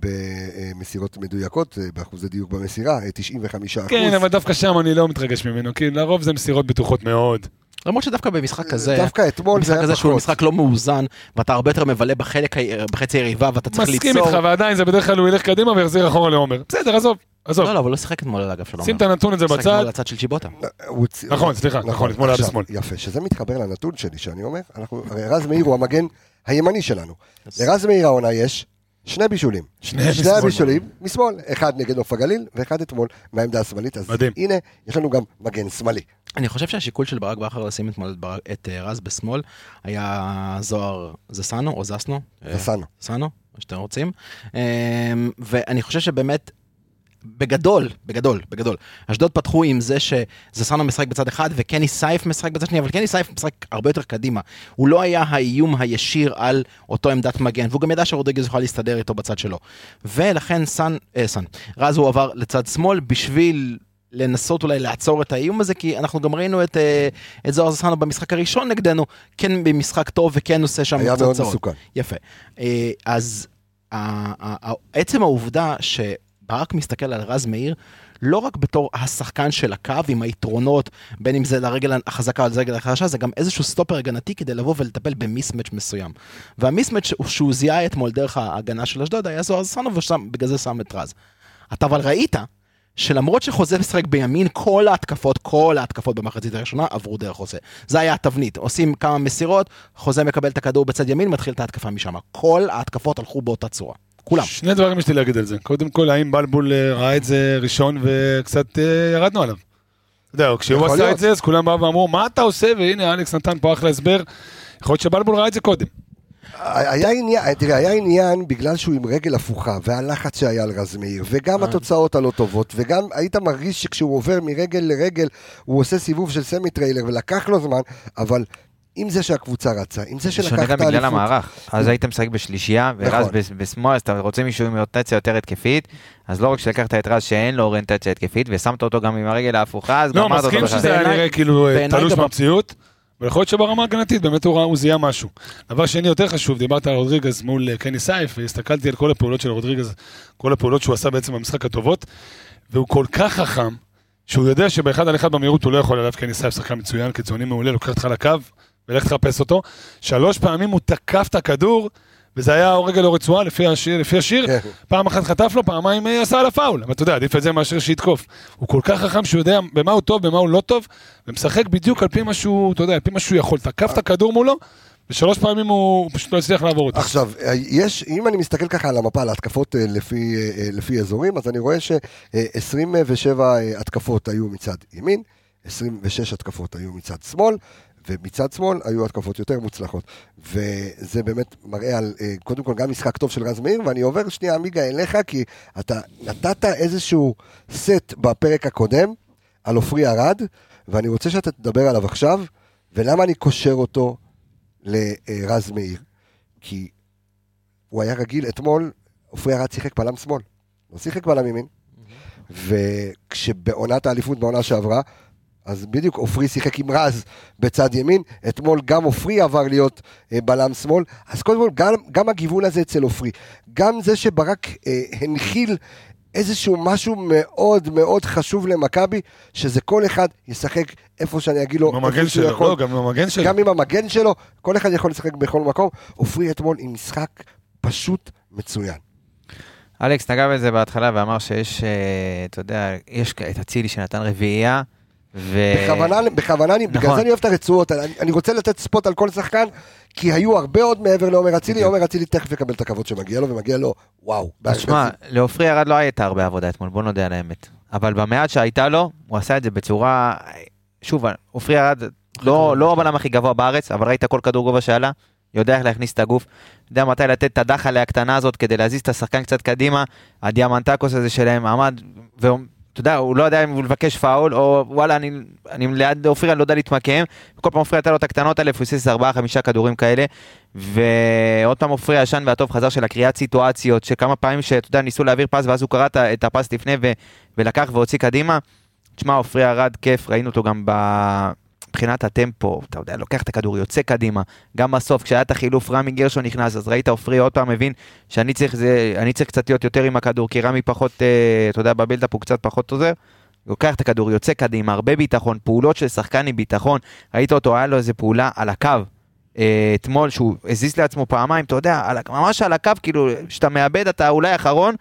במסירות מדויקות, באחוזי דיוק במסירה, אה, 95 אחוז. כן, אבל דווקא שם אני לא מתרגש ממנו, כי לרוב זה מסירות בטוחות מאוד. למרות שדווקא במשחק כזה, דווקא אתמול זה במשחק היה הזה שהוא פחות. משחק לא מאוזן, ואתה הרבה יותר מבלה בחלק, בחצי היריבה, ואתה צריך ליצור. מסכים איתך, ועדיין זה בדרך כלל הוא ילך קדימה ויחזיר אחורה לעומר. בסדר, עזוב, עזוב. לא, לא, אבל הוא שיחק אתמול על האגף שלו. שים את הנתון הזה משחק בצד. אתמול על הצד של צ'יבוטה. צ- נכון, סליחה, נכון, אתמול היה בשמאל. יפה, שזה מתחבר לנתון שלי, שאני אומר, אנחנו, הרי רז מאיר הוא המגן הימני שלנו. לרז מאיר העונה יש שני בישולים. שני משמאל. הבישולים משמאל, אחד נגד נוף הגליל, ואחד אתמול מהעמדה השמאלית. אז מדהים. הנה, יש לנו גם מגן שמאלי. אני חושב שהשיקול של ברק בכר לשים אתמול את ברק- את אה, רז בשמאל, היה זוהר זסנו או זסנו. זסנו. זסנו, מה שאתם רוצים. אה, ואני חושב שבאמת, בגדול, בגדול, בגדול, אשדוד פתחו עם זה שזסנו משחק בצד אחד וקני סייף משחק בצד שני, אבל קני סייף משחק הרבה יותר קדימה. הוא לא היה האיום הישיר על אותו עמדת מגן, והוא גם ידע שרודריגז יוכל להסתדר איתו בצד שלו. ולכן סאן, אה, סאן, רז הוא עבר לצד שמאל בשביל לנסות אולי לעצור את האיום הזה, כי אנחנו גם ראינו את, אה, את זוהר זסנו במשחק הראשון נגדנו, כן במשחק טוב וכן עושה שם היה מאוד. מסוכן. יפה. אה, אז עצם העובדה שברק מסתכל על רז מאיר, לא רק בתור השחקן של הקו עם היתרונות, בין אם זה לרגל החזקה או לרגל החלשה, זה גם איזשהו סטופר הגנתי כדי לבוא ולטפל במיסמץ' מסוים. והמיסמץ' שהוא זיהה אתמול דרך ההגנה של אשדוד היה זוהר זסנו ובגלל זה שם את רז. אתה אבל ראית שלמרות שחוזה משחק בימין, כל ההתקפות, כל ההתקפות במחצית הראשונה עברו דרך חוזה. זה היה התבנית. עושים כמה מסירות, חוזה מקבל את הכדור בצד ימין, מתחיל את ההתקפה משם. כל ההתקפות הלכו באותה צורה. כולם. שני דברים יש לי להגיד על זה. קודם כל, האם בלבול אה, ראה את זה ראשון וקצת אה, ירדנו עליו? אתה יודע, כשהוא עשה. את זה, אז כולם באו ואמרו, מה אתה עושה? והנה, אלכס נתן פה אחלה הסבר. יכול להיות שבלבול ראה את זה קודם. היה עניין, תראה, היה עניין בגלל שהוא עם רגל הפוכה, והלחץ שהיה על רז מאיר, וגם התוצאות הלא טובות, וגם היית מרגיש שכשהוא עובר מרגל לרגל, הוא עושה סיבוב של סמי טריילר, ולקח לו זמן, אבל עם זה שהקבוצה רצה, עם זה זה שלקח שונה גם בגלל המערך. אז היית משחק בשלישייה, ורז נכון. בשמאל, אז אתה רוצה מישהו עם אוריינטציה יותר התקפית, אז לא רק שלקחת את רז שאין לו אוריינטציה התקפית, ושמת אותו גם עם הרגל ההפוכה, אז לא, גמרת אותו מסכים בכלל. שזה היה נראה כאילו אה, תלוש מהמציאות. ויכול להיות שברמה ההגנתית באמת הוא זיהה משהו. דבר שני יותר חשוב, דיברת על רודריגז מול אה, קני סייף, והסתכלתי על כל הפעולות של רודריגז, כל הפעולות שהוא עשה בעצם במשחק הטובות, והוא כל כך חכם, שהוא יודע שבאחד על אחד במהירות הוא לא יכול עליו קני סייף, שחקן מצוין, קיצוני מעולה, לוקח אותך לקו, ולך תחפש אותו. שלוש פעמים הוא תקף את הכדור, וזה היה או רגל או רצועה, לפי השיר, לפי השיר. כן. פעם אחת חטף לו, פעמיים אה, עשה עליו פאול. אבל אתה יודע, עדיף את זה מאשר שיתקוף. הוא כל כך חכם שהוא יודע במה הוא טוב, במה הוא לא טוב, ומשחק בדיוק על פי מה שהוא, אתה יודע, על פי מה שהוא יכול. תקף את הכדור מולו, ושלוש פעמים הוא פשוט לא הצליח לעבור אותו. עכשיו, אה, יש, אם אני מסתכל ככה על המפה, על ההתקפות אה, לפי, לפי אזורים, אז אני רואה ש-27 התקפות היו מצד ימין, 26 התקפות היו מצד שמאל, ומצד שמאל היו התקפות יותר מוצלחות. וזה באמת מראה על, אה, קודם כל, גם משחק טוב של רז מאיר, ואני עובר שנייה, עמיגה, אליך, כי אתה נתת איזשהו סט בפרק הקודם על עופרי ארד, ואני רוצה שאתה תדבר עליו עכשיו, ולמה אני קושר אותו לרז מאיר. כי הוא היה רגיל, אתמול עופרי ארד שיחק בלם שמאל, לא שיחק בלם ימין. וכשבעונת האליפות בעונה שעברה, אז בדיוק עופרי שיחק עם רז בצד ימין, אתמול גם עופרי עבר להיות אה, בלם שמאל, אז קודם כל גם, גם הגיוון הזה אצל עופרי, גם זה שברק אה, הנחיל איזשהו משהו מאוד מאוד חשוב למכבי, שזה כל אחד ישחק איפה שאני אגיד לו, עם המגן שלו, יכול. לא, גם עם המגן שלו. גם עם המגן שלו, כל אחד יכול לשחק בכל מקום. עופרי אתמול עם משחק פשוט מצוין. אלכס נגע בזה בהתחלה ואמר שיש, אה, אתה יודע, יש את אצילי שנתן רביעייה, ו... בכוונה, בכוונה, אני- בגלל נכון. זה אני אוהב את הרצועות, אני, אני רוצה לתת ספוט על כל שחקן, כי היו הרבה עוד מעבר לעומר אצילי, עומר אצילי תכף יקבל את הכבוד שמגיע לו, ומגיע לו, וואו. אז שמע, לעופרי ארד לא הייתה הרבה עבודה אתמול, בוא נודה על האמת. אבל במעט שהייתה לו, הוא עשה את זה בצורה... שוב, עופרי ארד לא לא הבלם הכי גבוה בארץ, אבל ראית כל כדור גובה שעלה, יודע איך להכניס את הגוף, יודע מתי לתת את הדחלה הקטנה הזאת כדי להזיז את השחקן קצת קדימה, הדיאמנטקוס הזה שלהם עמד, ואתה יודע, הוא לא יודע אם הוא לבקש פאול, או וואלה, אני, אני ליד עופרי, אני לא יודע להתמקם, כל פעם עופרי הייתה לו את הקטנות האלה, פוסס ארבעה, חמישה כדורים כאלה, ועוד פעם עופרי הישן והטוב חזר של הקריאת סיטואציות, שכמה פעמים שאתה יודע, ניסו להעביר פס, ואז הוא קרא את הפס לפני ו, ולקח והוציא קדימה. תשמע, עופרי ארד כיף, ראינו אותו גם ב- מבחינת הטמפו, אתה יודע, לוקח את הכדור, יוצא קדימה, גם בסוף, כשהיה את החילוף, רמי גרשון נכנס, אז ראית עופרי עוד פעם מבין שאני צריך, זה, צריך קצת להיות יותר עם הכדור, כי רמי פחות, אה, אתה יודע, בבילדאפ הוא קצת פחות עוזר, לוקח את הכדור, יוצא קדימה, הרבה ביטחון, פעולות של שחקן עם ביטחון, ראית אותו, היה לו איזה פעולה על הקו. אה, אתמול שהוא הזיז לעצמו פעמיים, אתה יודע, ממש על הקו, כאילו, כשאתה מאבד אתה אולי אחרון,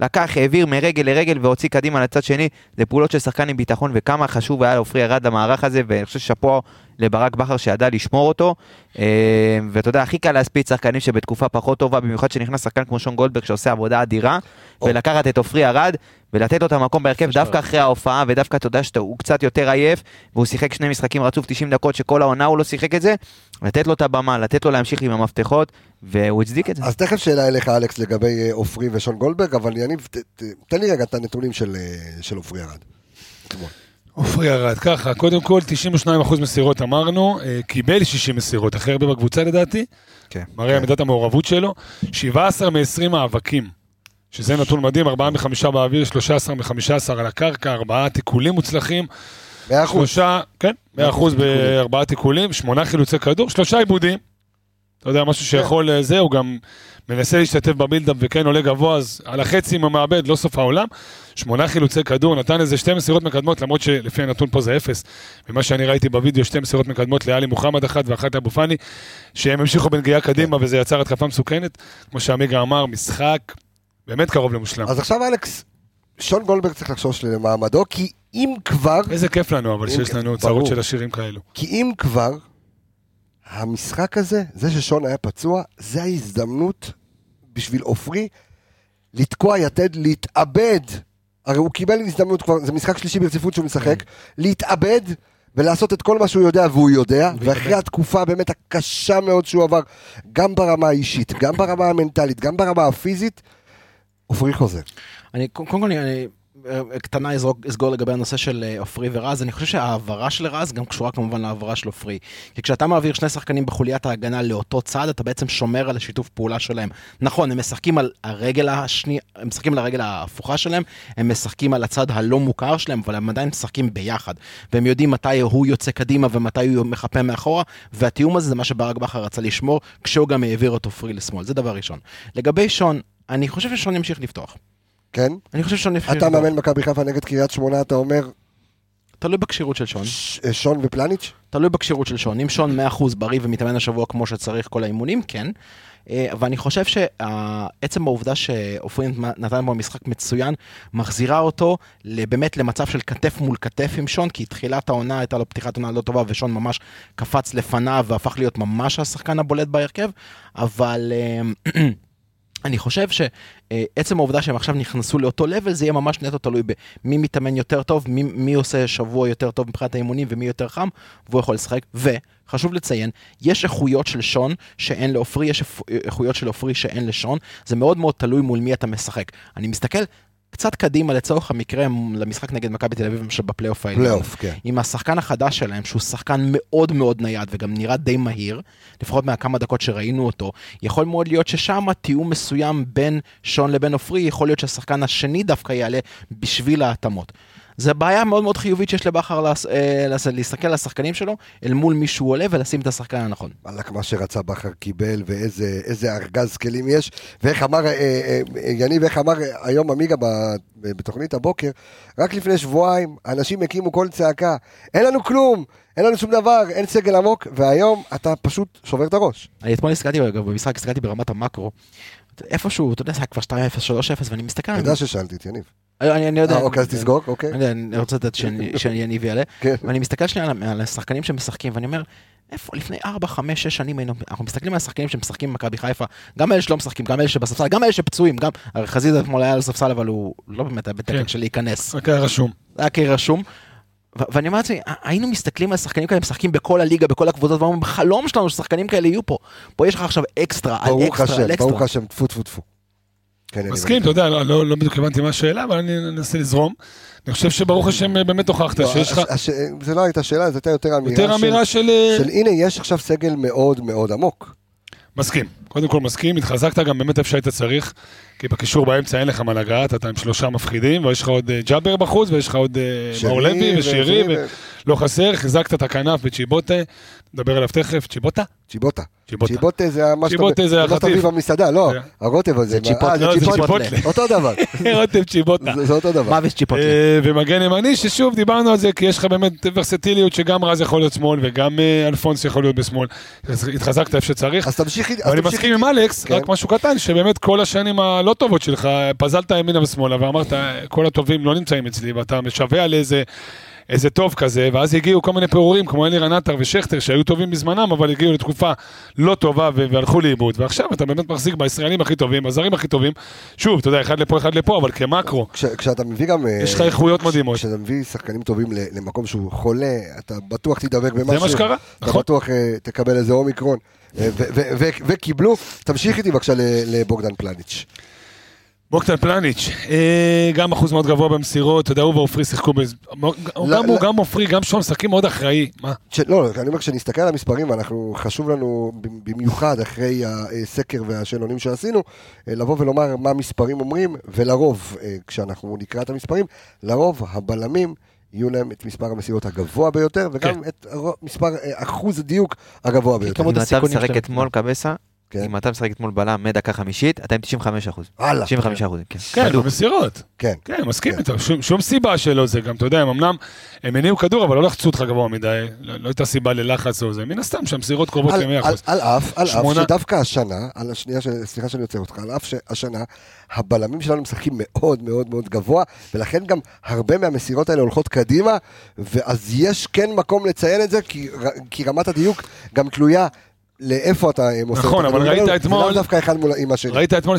לקח, העביר מרגל לרגל והוציא קדימה לצד שני, זה פעולות של שחקן עם ביטחון, וכמה חשוב היה לעופרי ארד למערך הזה, ואני חושב ששאפו לברק בכר שידע לשמור אותו, אה, ואתה יודע, הכי קל להספיד שחקנים שבתקופה פחות טובה, במיוחד שנכנס שחקן כמו שון גולדברג שעושה עבודה אדירה, או. ולקחת את עופרי ארד, ולתת לו את המקום בהרכב דווקא אחרי ההופעה, ודווקא אתה יודע שהוא קצת יותר עייף, והוא שיחק שני משחקים רצוף 90 דקות, שכל העונה הוא לא שיחק את זה, לתת לו את הבמה, לתת לו להמשיך עם המפתחות, והוא הצדיק את זה. אז תכף שאלה אליך, אלכס, לגבי אה, עופרי ושון גולדברג, אבל יניב, תן לי רגע את הנתונים של אה, עופרי ארד. עופרי ירד, ככה, קודם כל 92% מסירות אמרנו, אה, קיבל 60 מסירות, הכי הרבה בקבוצה לדעתי, כן. מראה מידת המעורבות שלו, 17 מ-20 מאבקים, שזה נתון מדהים, 4 מ-5 באוויר, 13 מ-15 על הקרקע, 4 תיקולים מוצלחים, מאה אחוז. שלושה, כן, 100% בארבעה תיקולים, 8 חילוצי כדור, שלושה עיבודים, אתה יודע, משהו שיכול, אה, זה, הוא גם מנסה להשתתף בבילדאפ וכן עולה גבוה, אז על החצי עם המעבד, לא סוף העולם. שמונה חילוצי כדור, נתן איזה שתי מסירות מקדמות, למרות שלפי הנתון פה זה אפס. ומה שאני ראיתי בווידאו, שתי מסירות מקדמות לאלי מוחמד אחת ואחת לאבו פאני, שהם המשיכו בנגיעה קדימה וזה יצר התקפה מסוכנת. כמו שעמיגה אמר, משחק באמת קרוב למושלם. אז עכשיו, אלכס, שון גולדברג צריך לחשוש למעמדו, כי אם כבר, איזה כיף לנו, אבל שיש לנו ברור. צרות של השירים כאלו. כי אם כבר, המשחק הזה, זה ששון היה פצוע, זה ההזדמנות בשביל עופרי לתקוע יתד, להתאבד. הרי הוא קיבל הזדמנות כבר, זה משחק שלישי ברציפות שהוא משחק, להתאבד ולעשות את כל מה שהוא יודע והוא יודע, ואחרי התקופה באמת הקשה מאוד שהוא עבר, גם ברמה האישית, גם ברמה המנטלית, גם ברמה הפיזית, עופרי חוזר. אני, קודם כל, אני אה, קטנה אזרוק- אסגור לגבי הנושא של אה, עופרי ורז, אני חושב שההעברה של רז גם קשורה כמובן להעברה של עופרי. כי כשאתה מעביר שני שחקנים בחוליית ההגנה לאותו צד, אתה בעצם שומר על השיתוף פעולה שלהם. נכון, הם משחקים על הרגל השנייה, הם משחקים על הרגל ההפוכה שלהם, הם משחקים על הצד הלא מוכר שלהם, אבל הם עדיין משחקים ביחד. והם יודעים מתי הוא יוצא קדימה ומתי הוא מחפה מאחורה, והתיאום הזה זה מה שברק בכר רצה לשמור, כשהוא גם העביר את עופרי לשמאל. זה דבר ראשון. לגבי שון, אני חושב ששון ימשיך לפתוח. כן? אני חושב ששון ימשיך אתה. מאמן מכבי חיפה נגד קריית שמונה, אתה אומר תלוי בכשירות של שון. ש- שון ופלניץ'? תלוי בכשירות של שון. אם שון 100% בריא ומתאמן השבוע כמו שצריך כל האימונים, כן. אה, ואני חושב שעצם העובדה שעופרי נתן בו משחק מצוין, מחזירה אותו באמת למצב של כתף מול כתף עם שון, כי תחילת העונה הייתה לו פתיחת עונה לא טובה, ושון ממש קפץ לפניו והפך להיות ממש השחקן הבולט בהרכב, אבל... <clears throat> אה, אני חושב שעצם העובדה שהם עכשיו נכנסו לאותו לבל זה יהיה ממש נטו תלוי במי מתאמן יותר טוב, מי, מי עושה שבוע יותר טוב מבחינת האימונים ומי יותר חם והוא יכול לשחק. וחשוב לציין, יש איכויות של שון שאין לעופרי, יש איכויות של עופרי שאין לשון, זה מאוד מאוד תלוי מול מי אתה משחק. אני מסתכל קצת קדימה לצורך המקרה למשחק נגד מכבי תל אביב שבפלייאוף העליון. פלייאוף, כן. עם השחקן החדש שלהם, שהוא שחקן מאוד מאוד נייד וגם נראה די מהיר, לפחות מהכמה דקות שראינו אותו, יכול מאוד להיות ששם תיאום מסוים בין שון לבין עופרי, יכול להיות שהשחקן השני דווקא יעלה בשביל ההתאמות. זה בעיה מאוד מאוד חיובית שיש לבכר לעס- אה, להסתכל על השחקנים שלו אל מול מי שהוא עולה ולשים את השחקן הנכון. וואלכ, מה שרצה בכר קיבל, ואיזה איזה ארגז כלים יש. ואיך אמר, אה, אה, אה, יניב, איך אמר אה, היום עמיגה ב- בתוכנית הבוקר, רק לפני שבועיים אנשים הקימו קול צעקה, אין לנו כלום, אין לנו שום דבר, אין סגל עמוק, והיום אתה פשוט שובר את הראש. אני אתמול הסתכלתי, במשחק הסתכלתי ברמת המקרו, איפשהו, אתה יודע, זה היה כבר 2-0, 3-0, ואני מסתכל, אתה יודע ששאלתי את יניב. אני אני יודע, אה, אוקיי, אז תסגור, אוקיי. אני אני רוצה לתת שאני- <laughs> שיניב יעלה. כן. ואני מסתכל שנייה על- על השחקנים שמשחקים, ואני אומר, איפה לפני 4, 5, 6 שנים היינו, אנחנו מסתכלים על השחקנים שמשחקים במכבי חיפה, גם אלה שלא משחקים, גם אלה שבספסל, גם אלה שפצועים, גם, הרי חזיזה אתמול היה על הספסל, אבל הוא לא באמת היה בתקן כן. של להיכנס, רק היה רשום. זה היה כרשום. ו- ואני אומר לעצמי, היינו מסתכלים על שחקנים כאלה, משחקים בכל הליגה, בכל הקבוצות, ואומרים, בחלום שלנו ששחקנים כאלה יהיו פה. פה יש לך עכשיו אקסטרה, על ברוך אקסטרה, השם, על אקסטרה. ברוך השם, טפו טפו טפו. כן, מסכים, אתה יודע, לא- לא לא בדיוק הבנתי מה השאלה, אבל אני אנסה לזרום. אני חושב שברוך השם אה, באמת הוכחת לא, שיש לך הש- הש- זה לא הייתה שאלה, זו הייתה יותר אמירה יותר של- אמירה של... אה, של הנה, יש עכשיו סגל מאוד מאוד עמוק. מסכים. קודם כל מסכים, התחזקת גם באמת איפה שהיית צריך, כי בקישור באמצע אין לך מה לגעת, אתה עם שלושה מפחידים, ויש לך עוד אה, ג'אבר בחוץ, ויש לך עוד אה, מאור לוי ושירי, ו- ולא חסר, חיזקת את הכנף בצ'יבוטה, נדבר עליו תכף, צ'יבוטה? צ'יבוטה. צ'יבוטה. זה מה שאתה... מביא במסעדה, לא, זה- הרוטב הזה. זה צ'יפוטלה. אה, לא. <laughs> אותו דבר. <laughs> רותם צ'יבוטה. זה- אותו דבר. מוות צ'יפוטלה. אה, ומגן ימני, ששוב, דיברנו על זה, כי יש לך באמת ורסטיליות שגם רז יכול להיות שמאל, וגם אה, אלפונס יכול להיות בשמאל. התחזקת איפה שצריך. אז תמשיך מסכים. עם אלכס, כן. רק משהו קטן, שבאמת כל השנים הלא טובות שלך, פזלת ימינה ושמאלה, ואמרת, כל הטובים לא נמצאים אצלי, ואתה משווע לאיזה... איזה טוב כזה, ואז הגיעו כל מיני פירורים כמו אלירן עטר ושכטר שהיו טובים בזמנם, אבל הגיעו לתקופה לא טובה והלכו לאיבוד, ועכשיו אתה באמת מחזיק בישראלים הכי טובים, בזרים הכי טובים, שוב, אתה יודע, אחד לפה, אחד לפה, אבל כמקרו, כש- כשאתה מביא גם... אה, יש לך איכויות מדהימות. כשאתה מביא שחקנים טובים למקום שהוא חולה, אתה בטוח תדבק במשהו. מה שקרה, אתה נכון. בטוח אה, תקבל איזה אומיקרון. אה, וקיבלו, תמשיך איתי בבקשה לבוגדן פלניץ'. בוקטן פלניץ', אה, גם אחוז מאוד גבוה במסירות, אתה יודע, הוא ועופרי שיחקו, בז- לא, גם הוא, לא. גם עופרי, גם שון משחקים מאוד אחראי, מה? ש- לא, אני אומר, כשנסתכל על המספרים, ואנחנו, חשוב לנו במיוחד אחרי הסקר והשאלונים שעשינו, אה, לבוא ולומר מה המספרים אומרים, ולרוב, כשאנחנו נקרא את המספרים, לרוב הבלמים יהיו להם את מספר המסירות הגבוה ביותר, וגם כן. את מספר, אה, אחוז הדיוק הגבוה ביותר. כמות אם אתה משחק. אתמול קבסה, כן. אם אתה משחק אתמול בלם מדקה חמישית, אתה עם 95 אחוז. הלאה. 95 אחוז, כן. כן, בדוק. במסירות. כן. כן, מסכים כן. איתו, שום, שום סיבה שלא זה, גם אתה יודע, הם אמנם, הם הניעו כדור, אבל לא לחצו אותך גבוה מדי, לא, לא הייתה סיבה ללחץ או זה, מן הסתם שהמסירות קרובות על, ל-100%. על, על אף, על אף שמונה- שדווקא השנה, על השנייה, ש... סליחה שאני עוצר אותך, על אף שהשנה הבלמים שלנו משחקים מאוד מאוד מאוד גבוה, ולכן גם הרבה מהמסירות האלה הולכות קדימה, ואז יש כן מקום לציין את זה, כי, כי רמת הדיוק גם תלויה לאיפה אתה אה, מוסר נכון, אבל ראית אתמול- ולאו דווקא אחד מול עם השני. ראית אתמול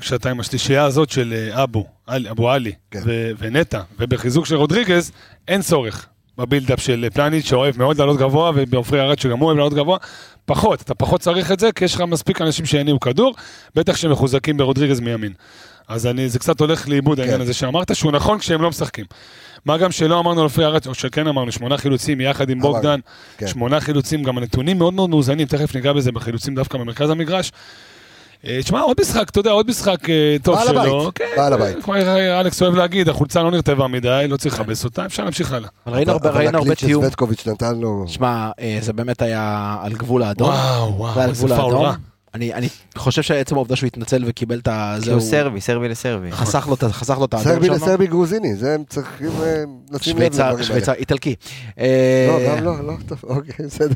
שאתה עם השלישייה הזאת של אה, אבו, אבו עלי כן. ונטע, ובחיזוק של רודריגז, אין צורך בבילדאפ של אה, פלניץ' שאוהב מאוד לעלות גבוה, ובעופרי ארד שגם הוא אוהב לעלות גבוה, פחות, אתה פחות צריך את זה, כי יש לך מספיק אנשים שיניעו כדור, בטח שמחוזקים ברודריגז מימין. אז אני, זה קצת הולך לאיבוד העניין הזה שאמרת, שהוא נכון כשהם לא משחקים. מה גם שלא אמרנו על עופרי ארד, או שכן אמרנו, שמונה חילוצים יחד עם בוגדן, כן. שמונה חילוצים, גם הנתונים מאוד מאוד מאוזנים, תכף ניגע בזה בחילוצים דווקא במרכז המגרש. אה, תשמע, עוד משחק, אתה יודע, עוד משחק אה, טוב בעל שלו. הבית, כן, בעל הבית. כמו אלכס אוהב להגיד, החולצה לא נרטבה מדי, לא צריך לכבס אותה, אפשר להמשיך הלאה. אבל ראינו הרבה- אבל ראינו הרבה הקליץ' תיאום. שסווטקוביץ' נתן לו... שמע, אה, זה באמת היה על גבול האדום. וואו, וואו, איזה פאול. רע. אני אני חושב שעצם העובדה שהוא התנצל וקיבל את ה... כי זה, הוא סרבי, סרבי לסרבי. חסך לו את חסך לו את האדום סרבי שם. לסרבי גרוזיני, זה הם צריכים אה, לשים לב לדברים שוויצר, האלה. שוויצר, איטלקי. לא, אה, גם לא, לא, טוב, אוקיי, בסדר.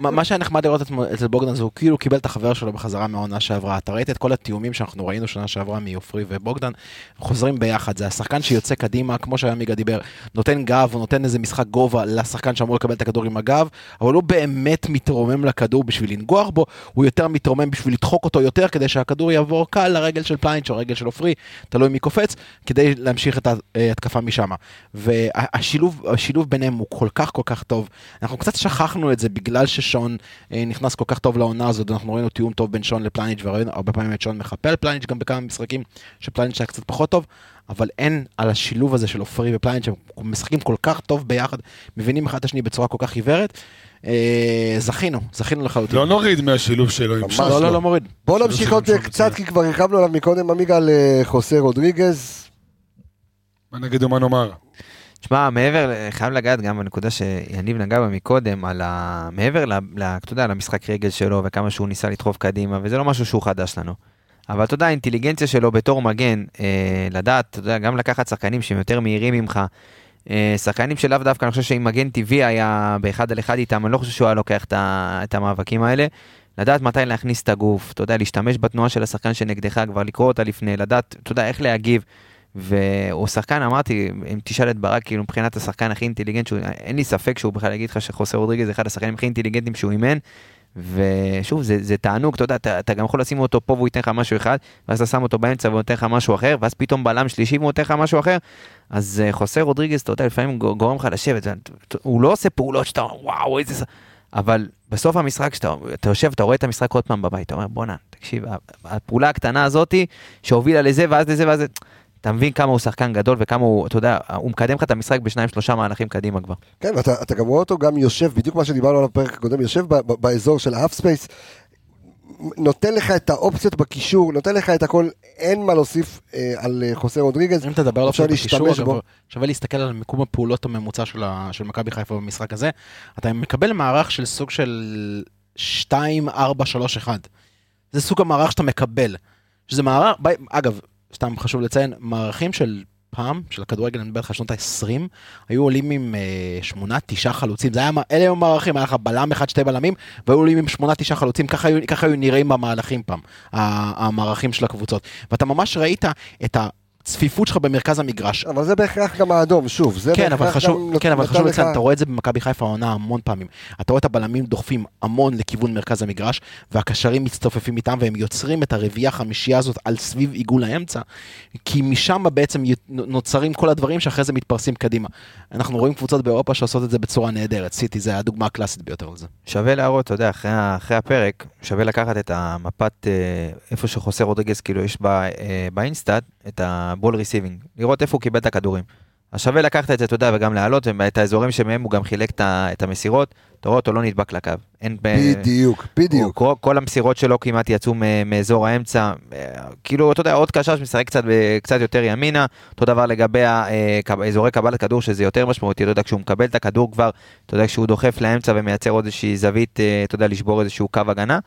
<laughs> מה שהיה נחמד לראות אצל בוגדן זה הוא כאילו קיבל את החבר שלו בחזרה מהעונה שעברה. אתה ראית את כל התיאומים שאנחנו ראינו שנה שעברה מעופרי ובוגדן, חוזרים ביחד. זה השחקן שיוצא קדימה, כמו שעמיגה דיבר, נותן גב, הוא נותן איזה משחק גובה לשחקן שאמור לקבל את הכדור עם הגב, אבל הוא באמת מתרומם לכדור בשביל לנגוח בו, הוא יותר מתרומם בשביל לדחוק אותו יותר, כדי שהכדור יעבור קל לרגל של פלניץ' או רגל של עופרי, תלוי מי קופץ, כדי להמשיך את ההתקפה משם. והשילוב השילוב ביניהם הוא כל כך כל כך טוב. אנחנו קצת שכחנו את זה בגלל ששון אה, נכנס כל כך טוב לעונה הזאת, אנחנו ראינו תיאום טוב בין שון לפלניץ' וראינו הרבה פעמים את שון מחפה על פלניץ' גם בכמה משחקים שפלניץ' היה קצת פחות טוב, אבל אין על השילוב הזה של עופרי ופלניץ', שהם משחקים כל כך טוב ביחד, מבינים אחד את השני בצורה כל כך עיוורת. אה, זכינו, זכינו לחלוטין. לא נוריד מהשילוב שלו עם שון. לא, לא, לא. לא מוריד. בואו שלוש נמשיך עוד שלוש קצת. כי כבר הרחבנו עליו מקודם, עמיגה על אה, חוסה רודריגז. מה נגיד ומה נאמר? תשמע, מעבר, חייב לגעת גם בנקודה שיניב נגע בה מקודם, על ה... מעבר ל... ל... אתה יודע, למשחק רגל שלו וכמה שהוא ניסה לדחוף קדימה, וזה לא משהו שהוא חדש לנו. אבל אתה יודע, האינטליגנציה שלו בתור מגן, אה, לדעת, אתה יודע, גם לקחת שחקנים שהם יותר מהירים ממך, אה, שחקנים שלאו דווקא, אני חושב שאם מגן טבעי היה באחד על אחד איתם, אני לא חושב שהוא היה לוקח את. את המאבקים האלה. לדעת מתי להכניס את הגוף, אתה יודע, להשתמש בתנועה של השחקן שנגדך, כבר לקרוא אותה לפני, לדעת, אתה יודע, איך להגיב. והוא שחקן, אמרתי, אם תשאל את ברק, כאילו מבחינת השחקן הכי אינטליגנט, שהוא, אין לי ספק שהוא בכלל יגיד לך שחוסה רודריגז אחד השחקנים הכי אינטליגנטים שהוא אימן. ושוב, זה, זה תענוג, אתה יודע, אתה, אתה גם יכול לשים אותו פה והוא ייתן לך משהו אחד, ואז אתה שם אותו באמצע והוא נותן לך משהו אחר, ואז פתאום בלם שלישי והוא נותן לך משהו אחר. אז אה, חוסה רודריגז, אתה יודע, לפעמים גו- גורם לך לשבת, הוא לא עושה פעולות שאתה אומר, וואו, איזה... ס-" אבל בסוף המשחק, כשאתה אתה יושב, אתה רואה את המשחק עוד פעם בבית, אתה אומר, בואנה, תקשיב, הפעולה הקטנה הזאתי, שהובילה לזה ואז לזה ואז... לזה", אתה מבין כמה הוא שחקן גדול וכמה הוא, אתה יודע, הוא מקדם לך את המשחק בשניים שלושה מהלכים קדימה כבר. כן, ואתה אתה גם רואה אותו גם יושב, בדיוק מה שדיברנו עליו בפרק הקודם, יושב ב- ב- באזור של half space, נותן לך את האופציות בקישור, נותן לך את הכל, אין מה להוסיף אה, על אה, חוסה רודריגז. אם תדבר על אפשר אופציות בקישור, אגב, בו. שווה להסתכל על מיקום הפעולות הממוצע של, ה- של מכבי חיפה במשחק הזה. אתה מקבל מערך של סוג של 2, 4, 3, 1. זה סוג המערך שאתה מקבל. שזה מערך, ב- אגב, סתם חשוב לציין, מערכים של פעם, של הכדורגל, אני מדבר לך שנות ה-20, היו עולים עם אה, שמונה, תשעה חלוצים. זה היה, אלה היו המערכים, היה לך בלם אחד, שתי בלמים, והיו עולים עם שמונה, תשעה חלוצים, ככה היו, ככה היו נראים במהלכים פעם, ה- המערכים של הקבוצות. ואתה ממש ראית את הצפיפות שלך במרכז המגרש. אבל זה בהכרח גם האדום, שוב. זה כן, אבל בהכרח חשוב, גם כן, אבל חשוב לך- לציין, אתה רואה את זה במכבי חיפה העונה המון פעמים. אתה רואה את הבלמים דוחפים המון לכיוון מרכז המגרש, והקשרים מצטופפים איתם, והם יוצרים את הרביעייה החמישייה הזאת על סביב עיגול האמצע, כי משם בעצם נוצרים כל הדברים שאחרי זה מתפרסים קדימה. אנחנו רואים קבוצות באירופה שעושות את זה בצורה נהדרת, סיטי זה הדוגמה הקלאסית ביותר לזה. שווה להראות, אתה יודע, אחרי, אחרי הפרק, שווה לקחת את המפת, אה, איפה שחוסה רודריגז, כאילו יש בה, אה, באינסטאט, את הבול ריסיבינג, לראות איפה הוא קיבל את הכדורים. אז שווה לקחת את זה, אתה יודע, וגם להעלות, ואת האזורים שמהם הוא גם חילק את המסירות, אתה רואה אותו לא נדבק לקו. אין... ב- בדיוק, בדיוק. כל, כל המסירות שלו כמעט יצאו מאזור האמצע, אה, כאילו, אתה יודע, עוד קשר שמשחק קצת, קצת יותר ימינה, אותו דבר לגבי אה, אזורי קבלת כדור, שזה יותר משמעותי, אתה יודע, כשהוא מקבל את הכדור כבר, אתה יודע, כשהוא דוחף לאמצע ומייצר עוד איזושהי זווית, אה, אתה יודע, לשבור איזשהו קו הגנה.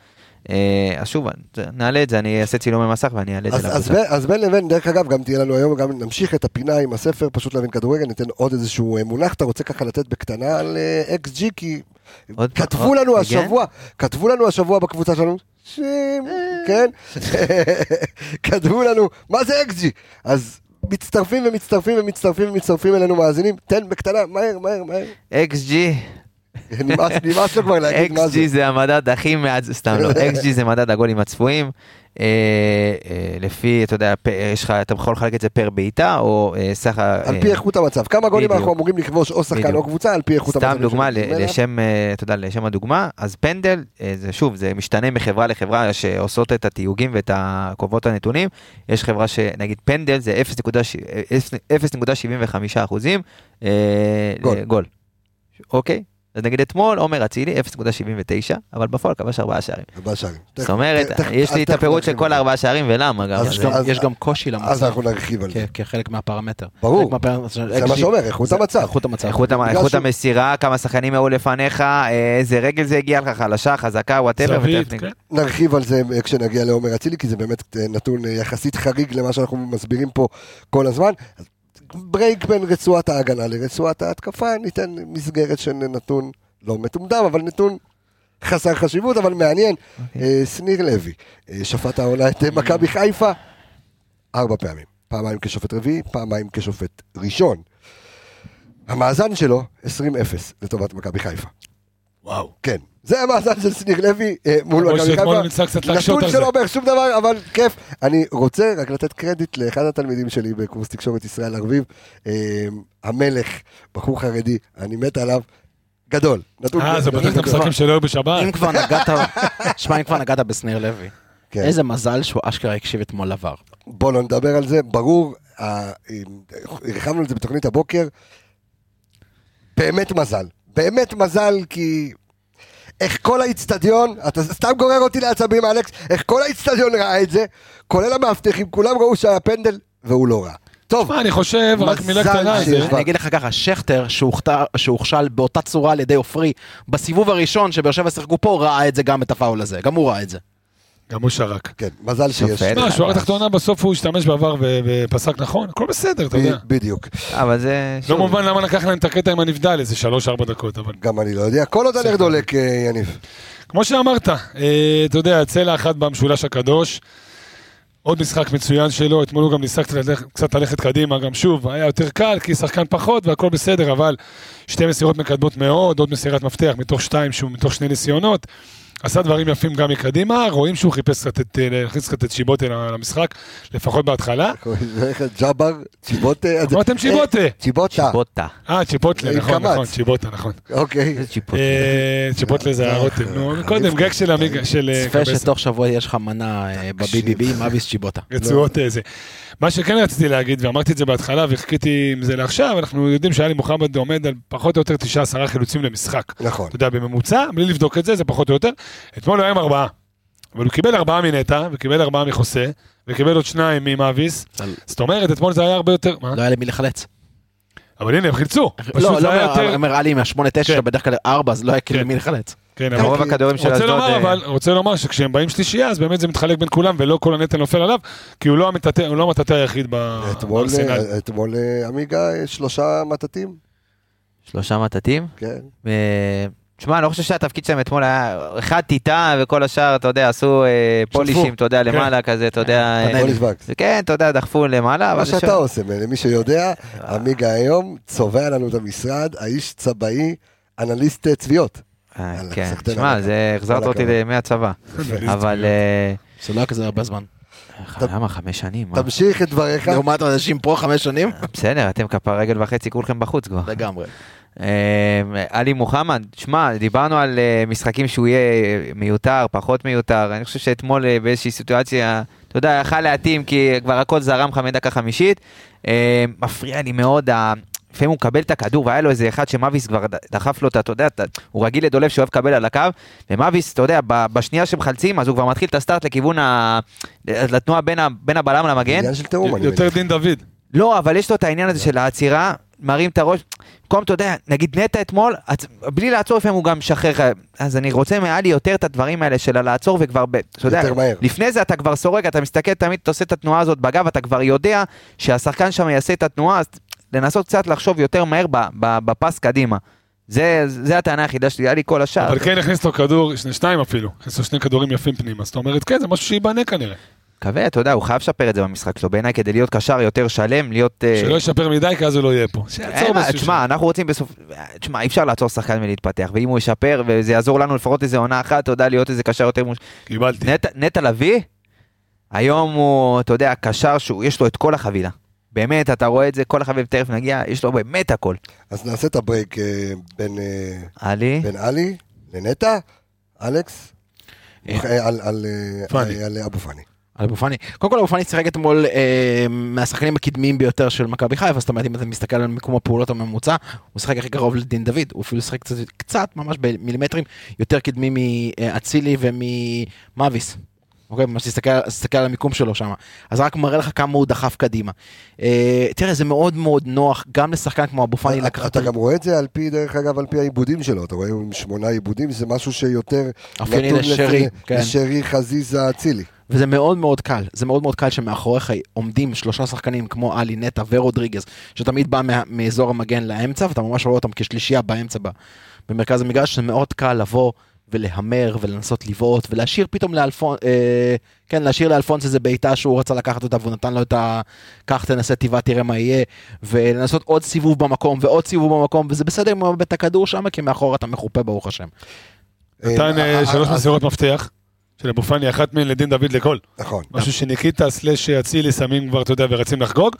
אה, אז שוב, נעלה את זה, אני אעשה צילומי מסך ואני אעלה את זה אז, אז בין לבין, דרך אגב, גם תהיה לנו היום, גם נמשיך את הפינה עם הספר, פשוט להבין כדורגל, ניתן עוד איזשהו אה, מונח, אתה רוצה ככה לתת בקטנה על אה, XG, כי עוד כתבו עוד- לנו כן? השבוע, כתבו לנו השבוע בקבוצה שלנו, שים, כן, <laughs> כתבו לנו, מה זה XG? אז מצטרפים ומצטרפים ומצטרפים ומצטרפים אלינו מאזינים, תן בקטנה, מהר, מהר, מהר. XG, נמאס <laughs> נמאס לו כבר להגיד מה זה. XG זה המדד הכי מעט, סתם לא, <laughs> XG זה מדד הגולים הצפויים. אה, אה, לפי, אתה יודע, יש לך, אתה יכול לחלק את זה פר בעיטה, או אה, סך ה... על פי איכות המצב, כמה גולים. אנחנו אמורים לכבוש או שחקן. או קבוצה, על פי איכות המצב. סתם דוגמה ל- לשם, אתה יודע, לשם הדוגמה, אז פנדל, זה שוב, זה משתנה מחברה לחברה שעושות את התיוגים ואת קובעות הנתונים. יש חברה שנגיד פנדל זה 0.75 אחוזים גול. גול. אוקיי? אז נגיד אתמול עומר אצילי 0.79, אבל בפועל כבש ארבעה שערים. ארבעה שערים. זאת אומרת, יש לי אז את הפירוט של כל. הארבעה שערים ולמה גם. אז אז יש גם- אז- קושי אז למצב. אנחנו נרחיב על זה. כחלק מהפרמטר. ברור. זה מה שאומר, איכות המצב. איכות המצב. איכות, המסירה, כמה שחקנים היו לפניך, אה, איזה רגל זה הגיע לך, חלשה, חזקה, whatever. כן. נרחיב על זה אה, כשנגיע לעומר אצילי, כי זה באמת אה, נתון יחסית חריג למה שאנחנו מסבירים פה כל הזמן. אז ברייק בין רצועת ההגנה לרצועת ההתקפה, ניתן מסגרת של נתון לא מטומדם, אבל נתון חסר חשיבות, אבל מעניין. אה, שניר לוי אה, שפט העונה את אה, מכבי חיפה ארבע פעמים. פעמיים כשופט רביעי, פעמיים כשופט ראשון. המאזן שלו 20-0 לטובת מכבי חיפה. וואו. כן, זה המאזן של שניר לוי אה, מול כמו מכבי שאתמול חיפה. ניסה קצת להקשות נתון על זה. שלא אומר שום דבר, אבל כיף. אני רוצה רק לתת קרדיט לאחד התלמידים שלי בקורס תקשורת ישראל ארביב, אה, המלך, בחור חרדי, אני מת עליו, גדול. נתון אה, זה פותח את. המשחקים שלו בשבת. אם כבר נגעת, שמע, אם כבר נגעת בשניר לוי, כן. איזה מזל שהוא אשכרה הקשיב אתמול לבר. בוא לא נדבר על זה, ברור, אה, הרחבנו את זה בתוכנית הבוקר, באמת מזל, באמת מזל כי איך כל האיצטדיון, אתה סתם גורר אותי לעצבים אלכס, איך כל האיצטדיון ראה את זה, כולל המאבטחים, כולם ראו שהיה פנדל והוא לא ראה. טוב, מה, אני חושב, רק מילה קטנה על זה. אני אגיד לך ככה, שכטר, שהוכשל באותה צורה על ידי עופרי, בסיבוב הראשון שבאר שבע שיחקו פה, ראה את זה גם את הפאול הזה, גם הוא ראה את זה. גם הוא שרק. כן, מזל שיש. מה, שורה תחתונה בסוף הוא השתמש בעבר ופסק נכון, הכל בסדר, אתה יודע. בדיוק. אבל זה... לא מובן למה לקח להם את הקטע עם הנבדל, איזה שלוש-ארבע דקות, אבל... גם אני לא יודע, כל עוד הנר דולק, אה, יניב. כמו שאמרת, אה, אתה יודע, צלע אחת במשולש הקדוש, עוד משחק מצוין שלו, אתמול הוא גם ניסה קצת ללכת קדימה, גם שוב, היה יותר קל, כי שחקן פחות והכל בסדר, אבל שתי מסירות מקדמות מאוד, עוד מסירת מפתח מתוך שתיים, שהוא מתוך שני ניסיונות. עשה דברים יפים גם מקדימה, רואים שהוא חיפש קצת אה, להכניס קצת את שיבוטה למשחק, לפחות בהתחלה. <laughs> ג'אבר, צ'יבוטה. אמרתם צ'יבוטה. אה, צ'יבוטה, צ'יבוטה. אה, צ'יפוטלה, עם נכון, קמץ. נכון, צ'יבוטה, נכון. אוקיי. אה, צ'יפוטלה זה הרוטב, נו, קודם גג של המיג- של אה, צפה. שתוך שבוע יש לך מנה אה, ב-BBB עם אביס צ'יבוטה. רצועות איזה. מה שכן רציתי להגיד, ואמרתי את זה בהתחלה וחיכיתי עם זה לעכשיו, אנחנו יודעים שאלי מוחמד עומד על פחות או יותר 9-10 חילוצים למשחק. נכון. אתה יודע, בממוצע, בלי לבדוק את זה, זה פחות או יותר. אתמול הוא היה עם ארבעה. אבל הוא קיבל ארבעה מנטע, וקיבל ארבעה מחוסה, וקיבל עוד שניים ממאביס. זאת אומרת, אתמול זה היה הרבה יותר... לא היה למי לחלץ. אבל הנה, הם חילצו. לא, לא, לא, אומר, עלי מהשמונה תשע, כן. בדרך כלל ארבע, אז לא היה כאילו כן. למי לחלץ. כן, אבל... רוב הכדורים של רוצה אשדוד... לומר, אה, אבל, רוצה לומר שכשהם באים שלישייה, אז באמת זה מתחלק בין כולם, ולא כל הנטל נופל עליו, כי הוא לא המטאטא הוא לא המטאטא היחיד ב- אתמול, בארסנל. אה, אתמול אה, עמיגה, שלושה מטאטים, שלושה מטאטים. כן. אה, תשמע, אני לא חושב שהתפקיד שלהם אתמול היה אחד טיטה וכל השאר, אתה יודע, עשו אה, פולישים, אתה יודע, למעלה כזה, אתה יודע. אה, וקס. כן, אתה יודע, דחפו למעלה, אבל... מה שאתה עושה, למי שיודע, עמיגה היום צובע לנו את המשרד, האיש צבעי, אנליסט אה, צביעות. אה, כן, תשמע. זה החזרת אותי. לימי הצבא. אבל... אה, זה לא היה כזה הרבה זמן. למה חמש שנים? תמשיך את דבריך. לעומת אנשים פה חמש שנים? בסדר, אתם כפה רגל וחצי, כולכם בחוץ כבר. לגמרי. אה, עלי מוחמד, שמע, דיברנו על אה, משחקים שהוא יהיה מיותר, פחות מיותר. אני חושב שאתמול אה, באיזושהי סיטואציה, אתה יודע, יכל להתאים כי כבר הכל זרם לך מדקה חמישית. אה, מפריע לי מאוד, לפעמים הוא מקבל את הכדור והיה לו איזה אחד שמאביס כבר דחף לו את, אתה יודע, הוא רגיל לדולב שאוהב לקבל על הקו, ומאביס, אתה יודע, בשנייה שמחלצים, אז הוא כבר מתחיל את הסטארט לכיוון ה... לתנועה בין, ה... בין הבלם למגן. עניין של תיאום, אני יותר. דין דוד. לא, אבל יש לו את העניין הזה של העצירה, מרים את הראש. במקום, אתה יודע, נגיד נטע אתמול, עצ- בלי לעצור לפעמים הוא גם משחרר. אז אני רוצה מעלי יותר את הדברים האלה של הלעצור וכבר, ב- אתה יודע, מהר. לפני זה אתה כבר סורק, אתה מסתכל תמיד, אתה עושה את התנועה הזאת בגב, אתה כבר יודע שהשחקן שם יעשה את התנועה, אז לנסות קצת לחשוב יותר מהר ב- ב- בפס קדימה. זה, זה הטענה היחידה שלי, היה לי כל השאר. אבל כן הכניס לו כדור, שני- שניים אפילו, הכניס לו שני כדורים יפים פנימה, זאת אומרת, כן, זה משהו שייבנה כנראה. מקווה, אתה יודע, הוא חייב לשפר את זה במשחק שלו, בעיניי, כדי להיות קשר יותר שלם, להיות... אה, שלא ישפר מדי, כי אז הוא לא יהיה פה. שיעצור באיזשהו תשמע, אנחנו רוצים בסוף... תשמע, אי אפשר לעצור שחקן מלהתפתח, ואם הוא ישפר, וזה יעזור לנו לפחות איזה עונה אחת, אתה יודע, להיות איזה קשר יותר מוש... קיבלתי. נטע- לביא, היום הוא, אתה יודע, קשר שהוא, יש לו את כל החבילה. באמת, אתה רואה את זה, כל החבילה, תכף נגיע, יש לו באמת הכל. אז נעשה את הברייק אה, בין אה, עלי, בין עלי לנטע, אלכס. על אבו פאני. על אבו פאני. קודם כל אבו פאני שיחק אתמול אה, מהשחקנים הקדמיים ביותר של מכבי חיפה, זאת אומרת אם אתה מסתכל על מיקום הפעולות הממוצע, הוא שיחק הכי קרוב לדין דוד, הוא אפילו שיחק קצת, קצת ממש במילימטרים יותר קדמי מאצילי וממאביס. אוקיי, ממש תסתכל, על המיקום שלו שם. אז רק מראה לך כמה הוא דחף קדימה. אה, תראה, זה מאוד מאוד נוח, גם לשחקן כמו אבו פאני לקחת... אתה גם רואה את זה על פי, דרך אגב, על פי העיבודים שלו, אתה רואה עם שמונה עיבודים, זה משהו שיותר אופייני לשרי, כן. לשרי חזיזה אצילי. וזה מאוד מאוד קל, זה מאוד מאוד קל שמאחוריך עומדים שלושה שחקנים כמו עלי נטע ורודריגז, שתמיד בא מה, מאזור המגן לאמצע, ואתה ממש רואה אותם כשלישייה באמצע ב, במרכז המגרש, זה מאוד קל לבוא ולהמר ולנסות לבעוט ולהשאיר פתאום לאלפון, אה, כן, להשאיר לאלפונס איזה בעיטה שהוא רצה לקחת אותה והוא נתן לו את ה... קח תנסה טבעה תראה מה יהיה, ולנסות עוד סיבוב במקום ועוד סיבוב במקום, וזה בסדר אם הוא מאבד את הכדור שם, כי מאחור אתה מחופה ברוך השם. נתן אה, אה, שלוש אה, מסירות מפתח, של אבו פאני, אחת מהן לדין דוד לכל. נכון. משהו שניקיטה סלאש אצילי שמים כבר, אתה יודע, ורצים לחגוג.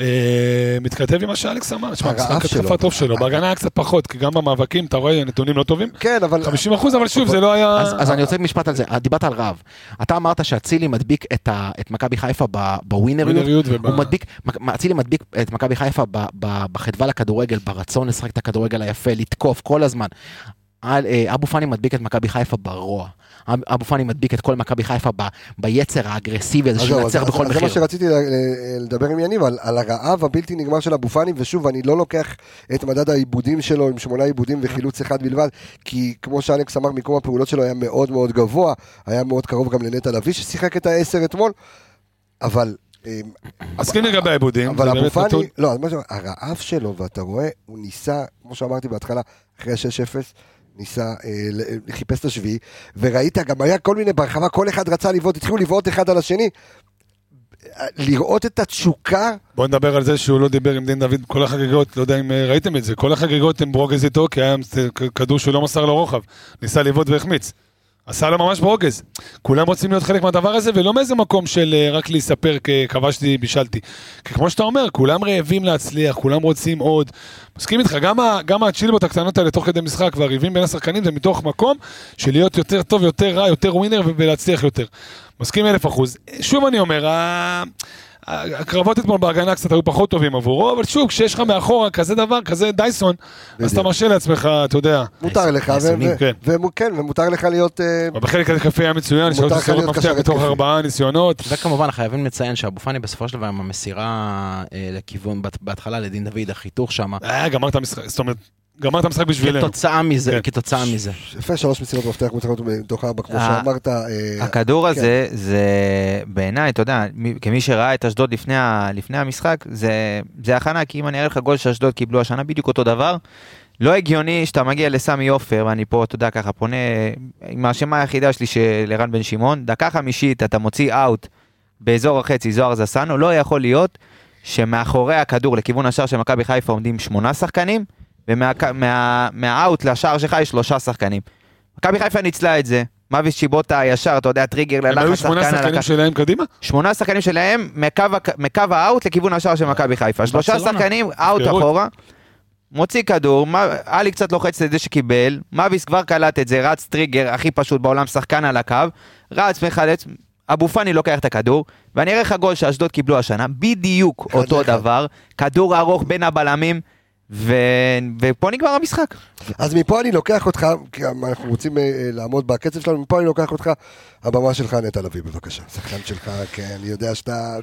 אה, מתכתב עם מה שאלכס אמר, תשמע, משחק. התקפה טוב שלו, בהגנה היה קצת פחות, כי גם במאבקים אתה רואה נתונים לא טובים. כן, אבל... 50 אחוז, אבל שוב, זה לא היה... אז, אני רוצה משפט על זה, דיברת על רהב. אתה אמרת שאצילי מדביק את, מכבי חיפה בווינריות, הוא מדביק, אצילי מדביק את מכבי חיפה בחדווה לכדורגל, ברצון לשחק את הכדורגל היפה, לתקוף כל הזמן. אה, אבו פאני מדביק את מכבי חיפה ברוע. אב- אבו פאני מדביק את כל מכבי חיפה ב- ביצר האגרסיבי הזה לנצח אז- בכל אז זה מה מחיר. שרציתי לדבר עם יניב, על, על הרעב הבלתי נגמר של אבו פאני, ושוב, אני לא לוקח את מדד העיבודים שלו עם שמונה עיבודים וחילוץ אחד בלבד, כי כמו שאלכס אמר, מיקום הפעולות שלו היה מאוד מאוד גבוה, היה מאוד קרוב גם לנטע לביא ששיחק את העשר אתמול, אבל... אה, מסכים לגבי העיבודים. אבל אבו פאני, לא, הרעב שלו, ואתה רואה, הוא ניסה, כמו שאמרתי בהתחלה, אחרי ה-6-0, ניסה, אה, חיפש את השביעי, וראית, גם היה כל מיני ברחבה, כל אחד רצה לבעוט, התחילו לבעוט אחד על השני. לראות את התשוקה, בוא נדבר על זה שהוא לא דיבר עם דין דוד כל החגיגות, לא יודע אם אה, ראיתם את זה, כל החגיגות הם ברוגז איתו, כי היה אה, כדור שהוא לא מסר לו רוחב, ניסה לבעוט והחמיץ. עשה לו ממש ברוגז. כולם רוצים להיות חלק מהדבר הזה, ולא מאיזה מקום של אה, רק להספר ככבשתי, בישלתי. כי כמו שאתה אומר, כולם רעבים להצליח, כולם רוצים עוד. מסכים איתך, גם, גם הצ'ילבות הקטנות האלה תוך כדי משחק והריבים בין השחקנים זה מתוך מקום של להיות יותר טוב, יותר רע, יותר ווינר ולהצליח יותר. מסכים אלף אחוז. שוב אני אומר, הקרבות אתמול בהגנה קצת היו פחות טובים עבורו, אבל שוב, כשיש לך מאחורה כזה דבר, כזה דייסון, אז אתה מרשה לעצמך, אתה יודע. מותר לך, ו- ניסיונים, ו- כן. כן, ומותר לך להיות... אה, בחלק התקפי היה מצוין, שלוש לך מסירות מפתח בתוך. ארבעה ניסיונות. וכמובן חייבים לציין שאבו פאני בסופו של דבר עם המסירה אה, לכיוון, בהתחלה לדין דוד, החיתוך שם, אה, גמר את המשחק, זאת אומרת, גמר את המשחק בשבילנו. כתוצאה מזה, כן. כתוצאה מזה. יפה, שלוש מסירות מפתח מוצלחות מתוך ארבע, כמו אה, שאמרת. אה, הכדור כן. הזה, זה בעיניי, אתה יודע, מי- כמי שראה את אשדוד לפני, לפני המשחק, זה, זה הכנה, כי אם אני אראה לך גול שאשדוד קיבלו השנה, בדיוק אותו דבר. לא הגיוני שאתה מגיע לסמי עופר, ואני פה, אתה יודע, ככה פונה, עם האשמה היחידה שלי של ערן בן שמעון, דקה חמישית אתה מוציא אאוט באזור החצי, זוהר זסנו, לא יכול להיות שמאחורי הכדור לכיוון השער של מכבי חיפה עומדים שמונה שחקנים, ומהאוט מה, מהאאוט לשער שלך יש שלושה שחקנים. מכבי חיפה ניצלה את זה, מאביס צ'יבוטה ישר, אתה יודע, טריגר הם היו ללחץ שמונה שחקן על שחקנים הקו. שלהם קדימה? שמונה שחקנים שלהם מקו, האאוט לכיוון השער של מכבי חיפה. שלושה. שחקנים אאוט. אחורה. מוציא כדור, עלי קצת לוחץ את זה שקיבל, מאביס כבר קלט את זה, רץ טריגר הכי פשוט בעולם, שחקן על הקו, רץ, מחלץ, אבו פאני לוקח את הכדור, ואני אראה לך גול שאשדוד קיבלו השנה, בדיוק אותו. דבר, כדור ארוך בין הבלמים, ו... ופה נגמר המשחק. אז מפה אני לוקח אותך, כי אנחנו רוצים אה, אה, לעמוד בקצב שלנו, מפה אני לוקח אותך, הבמה שלך נטע לביא, בבקשה. שחקן שלך, כן, אני יודע שאתה...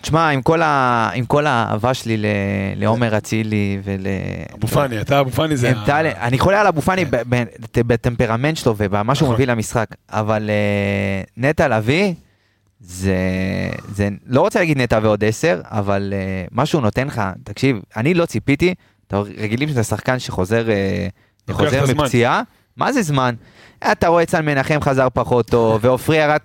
תשמע, עם כל, ה... עם כל האהבה שלי ל... לעומר אצילי ול... אבו פאני, אתה אבו פאני זה... ה- אני חולה על אבו פאני ב- בטמפרמנט שלו ובמה שהוא נכון. מביא למשחק, אבל אה, נטע לביא, זה, זה, לא רוצה להגיד נטע ועוד עשר, אבל אה, מה שהוא נותן לך, תקשיב, אני לא ציפיתי, אתה רגילים שזה שחקן שחוזר אה, את חוזר. מפציעה, מה זה זמן? אתה רואה צאן מנחם חזר פחות טוב, ועופרי ירד,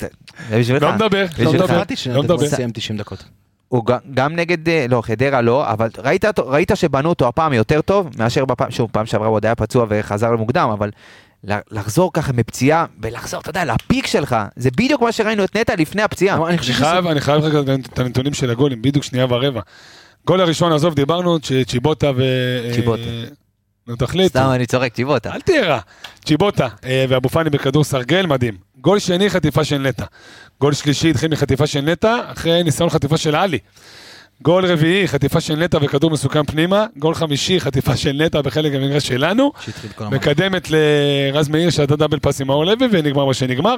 זה בשבילך. לא מדבר, לא. מדבר. לא מדבר. סיים 90 דקות. הוא גם, גם נגד, אה, לא, חדרה לא, אבל ראית, ראית שבנו אותו הפעם יותר טוב מאשר בפעם, שוב, פעם שעברה הוא עוד היה פצוע וחזר למוקדם, אבל לחזור ככה מפציעה ולחזור, אתה יודע, לפיק שלך, זה בדיוק מה שראינו את נטע לפני הפציעה. אני חושב אני שזה... חייב, אני חייב רגע את הנתונים של הגולים, בדיוק שנייה ורבע. גול הראשון, עזוב, דיברנו, צ'יבוטה ו... צ'יבוטה. אה, נו, תחליט. סתם אני צוחק, צ'יבוטה. אל תהיה רע. צ'יבוטה אה, ואבו פאני בכדור סרגל, מדהים. גול שני, חטיפה של נטע. גול שלישי התחיל מחטיפה של נטע, אחרי ניסיון חטיפה של עלי. גול רביעי, חטיפה של נטע וכדור מסוכן פנימה. גול חמישי, חטיפה של נטע בחלק המגרש שלנו. מקדמת לרז מאיר שעשה דאבל פאס עם מאור לוי ונגמר מה שנגמר.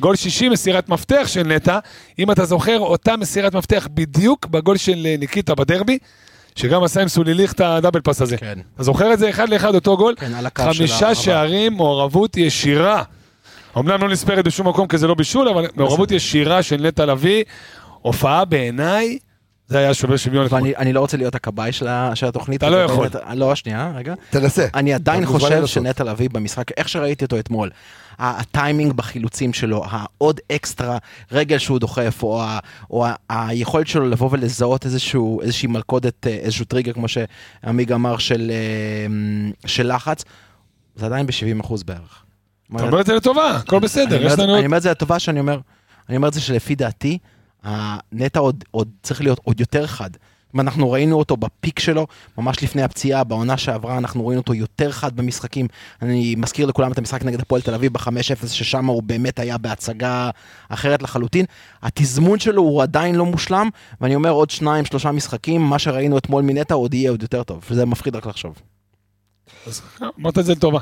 גול שישי, מסירת מפתח של נטע. אם אתה זוכר, אותה מסירת מפתח בדיוק בגול של אה, ניקיטה בדרבי, שגם עשה עם סוליליך את הדאבל פאס הזה. כן. אתה זוכר את זה אחד לאחד אותו גול? כן, על הקו של חמישה. שערים, מעורבות ישירה. אמנם לא נספרת בשום מקום כי זה לא בישול, אבל מעורבות ישירה של נטע לביא, הופעה בעיניי, זה היה שובר שוויון. ואני אני לא רוצה להיות הכבאי של התוכנית. אתה לא יכול. לא, שנייה, רגע. תנסה. אני עדיין חושב. שנטע לביא במשחק, איך שראיתי אותו אתמול, ה- הטיימינג בחילוצים שלו, העוד אקסטרה רגל שהוא דוחף, או, היכולת שלו לבוא ולזהות איזושהי מלכודת, אה, איזשהו טריגר, כמו שעמיג אמר, של, אה, של לחץ, זה עדיין ב-70% בערך. אתה אומר את זה לטובה, הכל אני בסדר, יש לנו... אני אומר את זה לטובה שאני אומר, אני אומר את זה שלפי דעתי, הנטע עוד, עוד צריך להיות עוד יותר חד. ואנחנו ראינו אותו בפיק שלו, ממש לפני הפציעה, בעונה שעברה אנחנו ראינו אותו יותר חד במשחקים. אני מזכיר לכולם את המשחק נגד הפועל תל אביב ב-5-0, ששם הוא באמת היה בהצגה אחרת לחלוטין. התזמון שלו הוא עדיין לא מושלם, ואני אומר עוד שניים, שלושה משחקים, מה שראינו אתמול מנטע עוד יהיה עוד יותר טוב, וזה מפחיד רק לחשוב. אמרת את זה לטובה.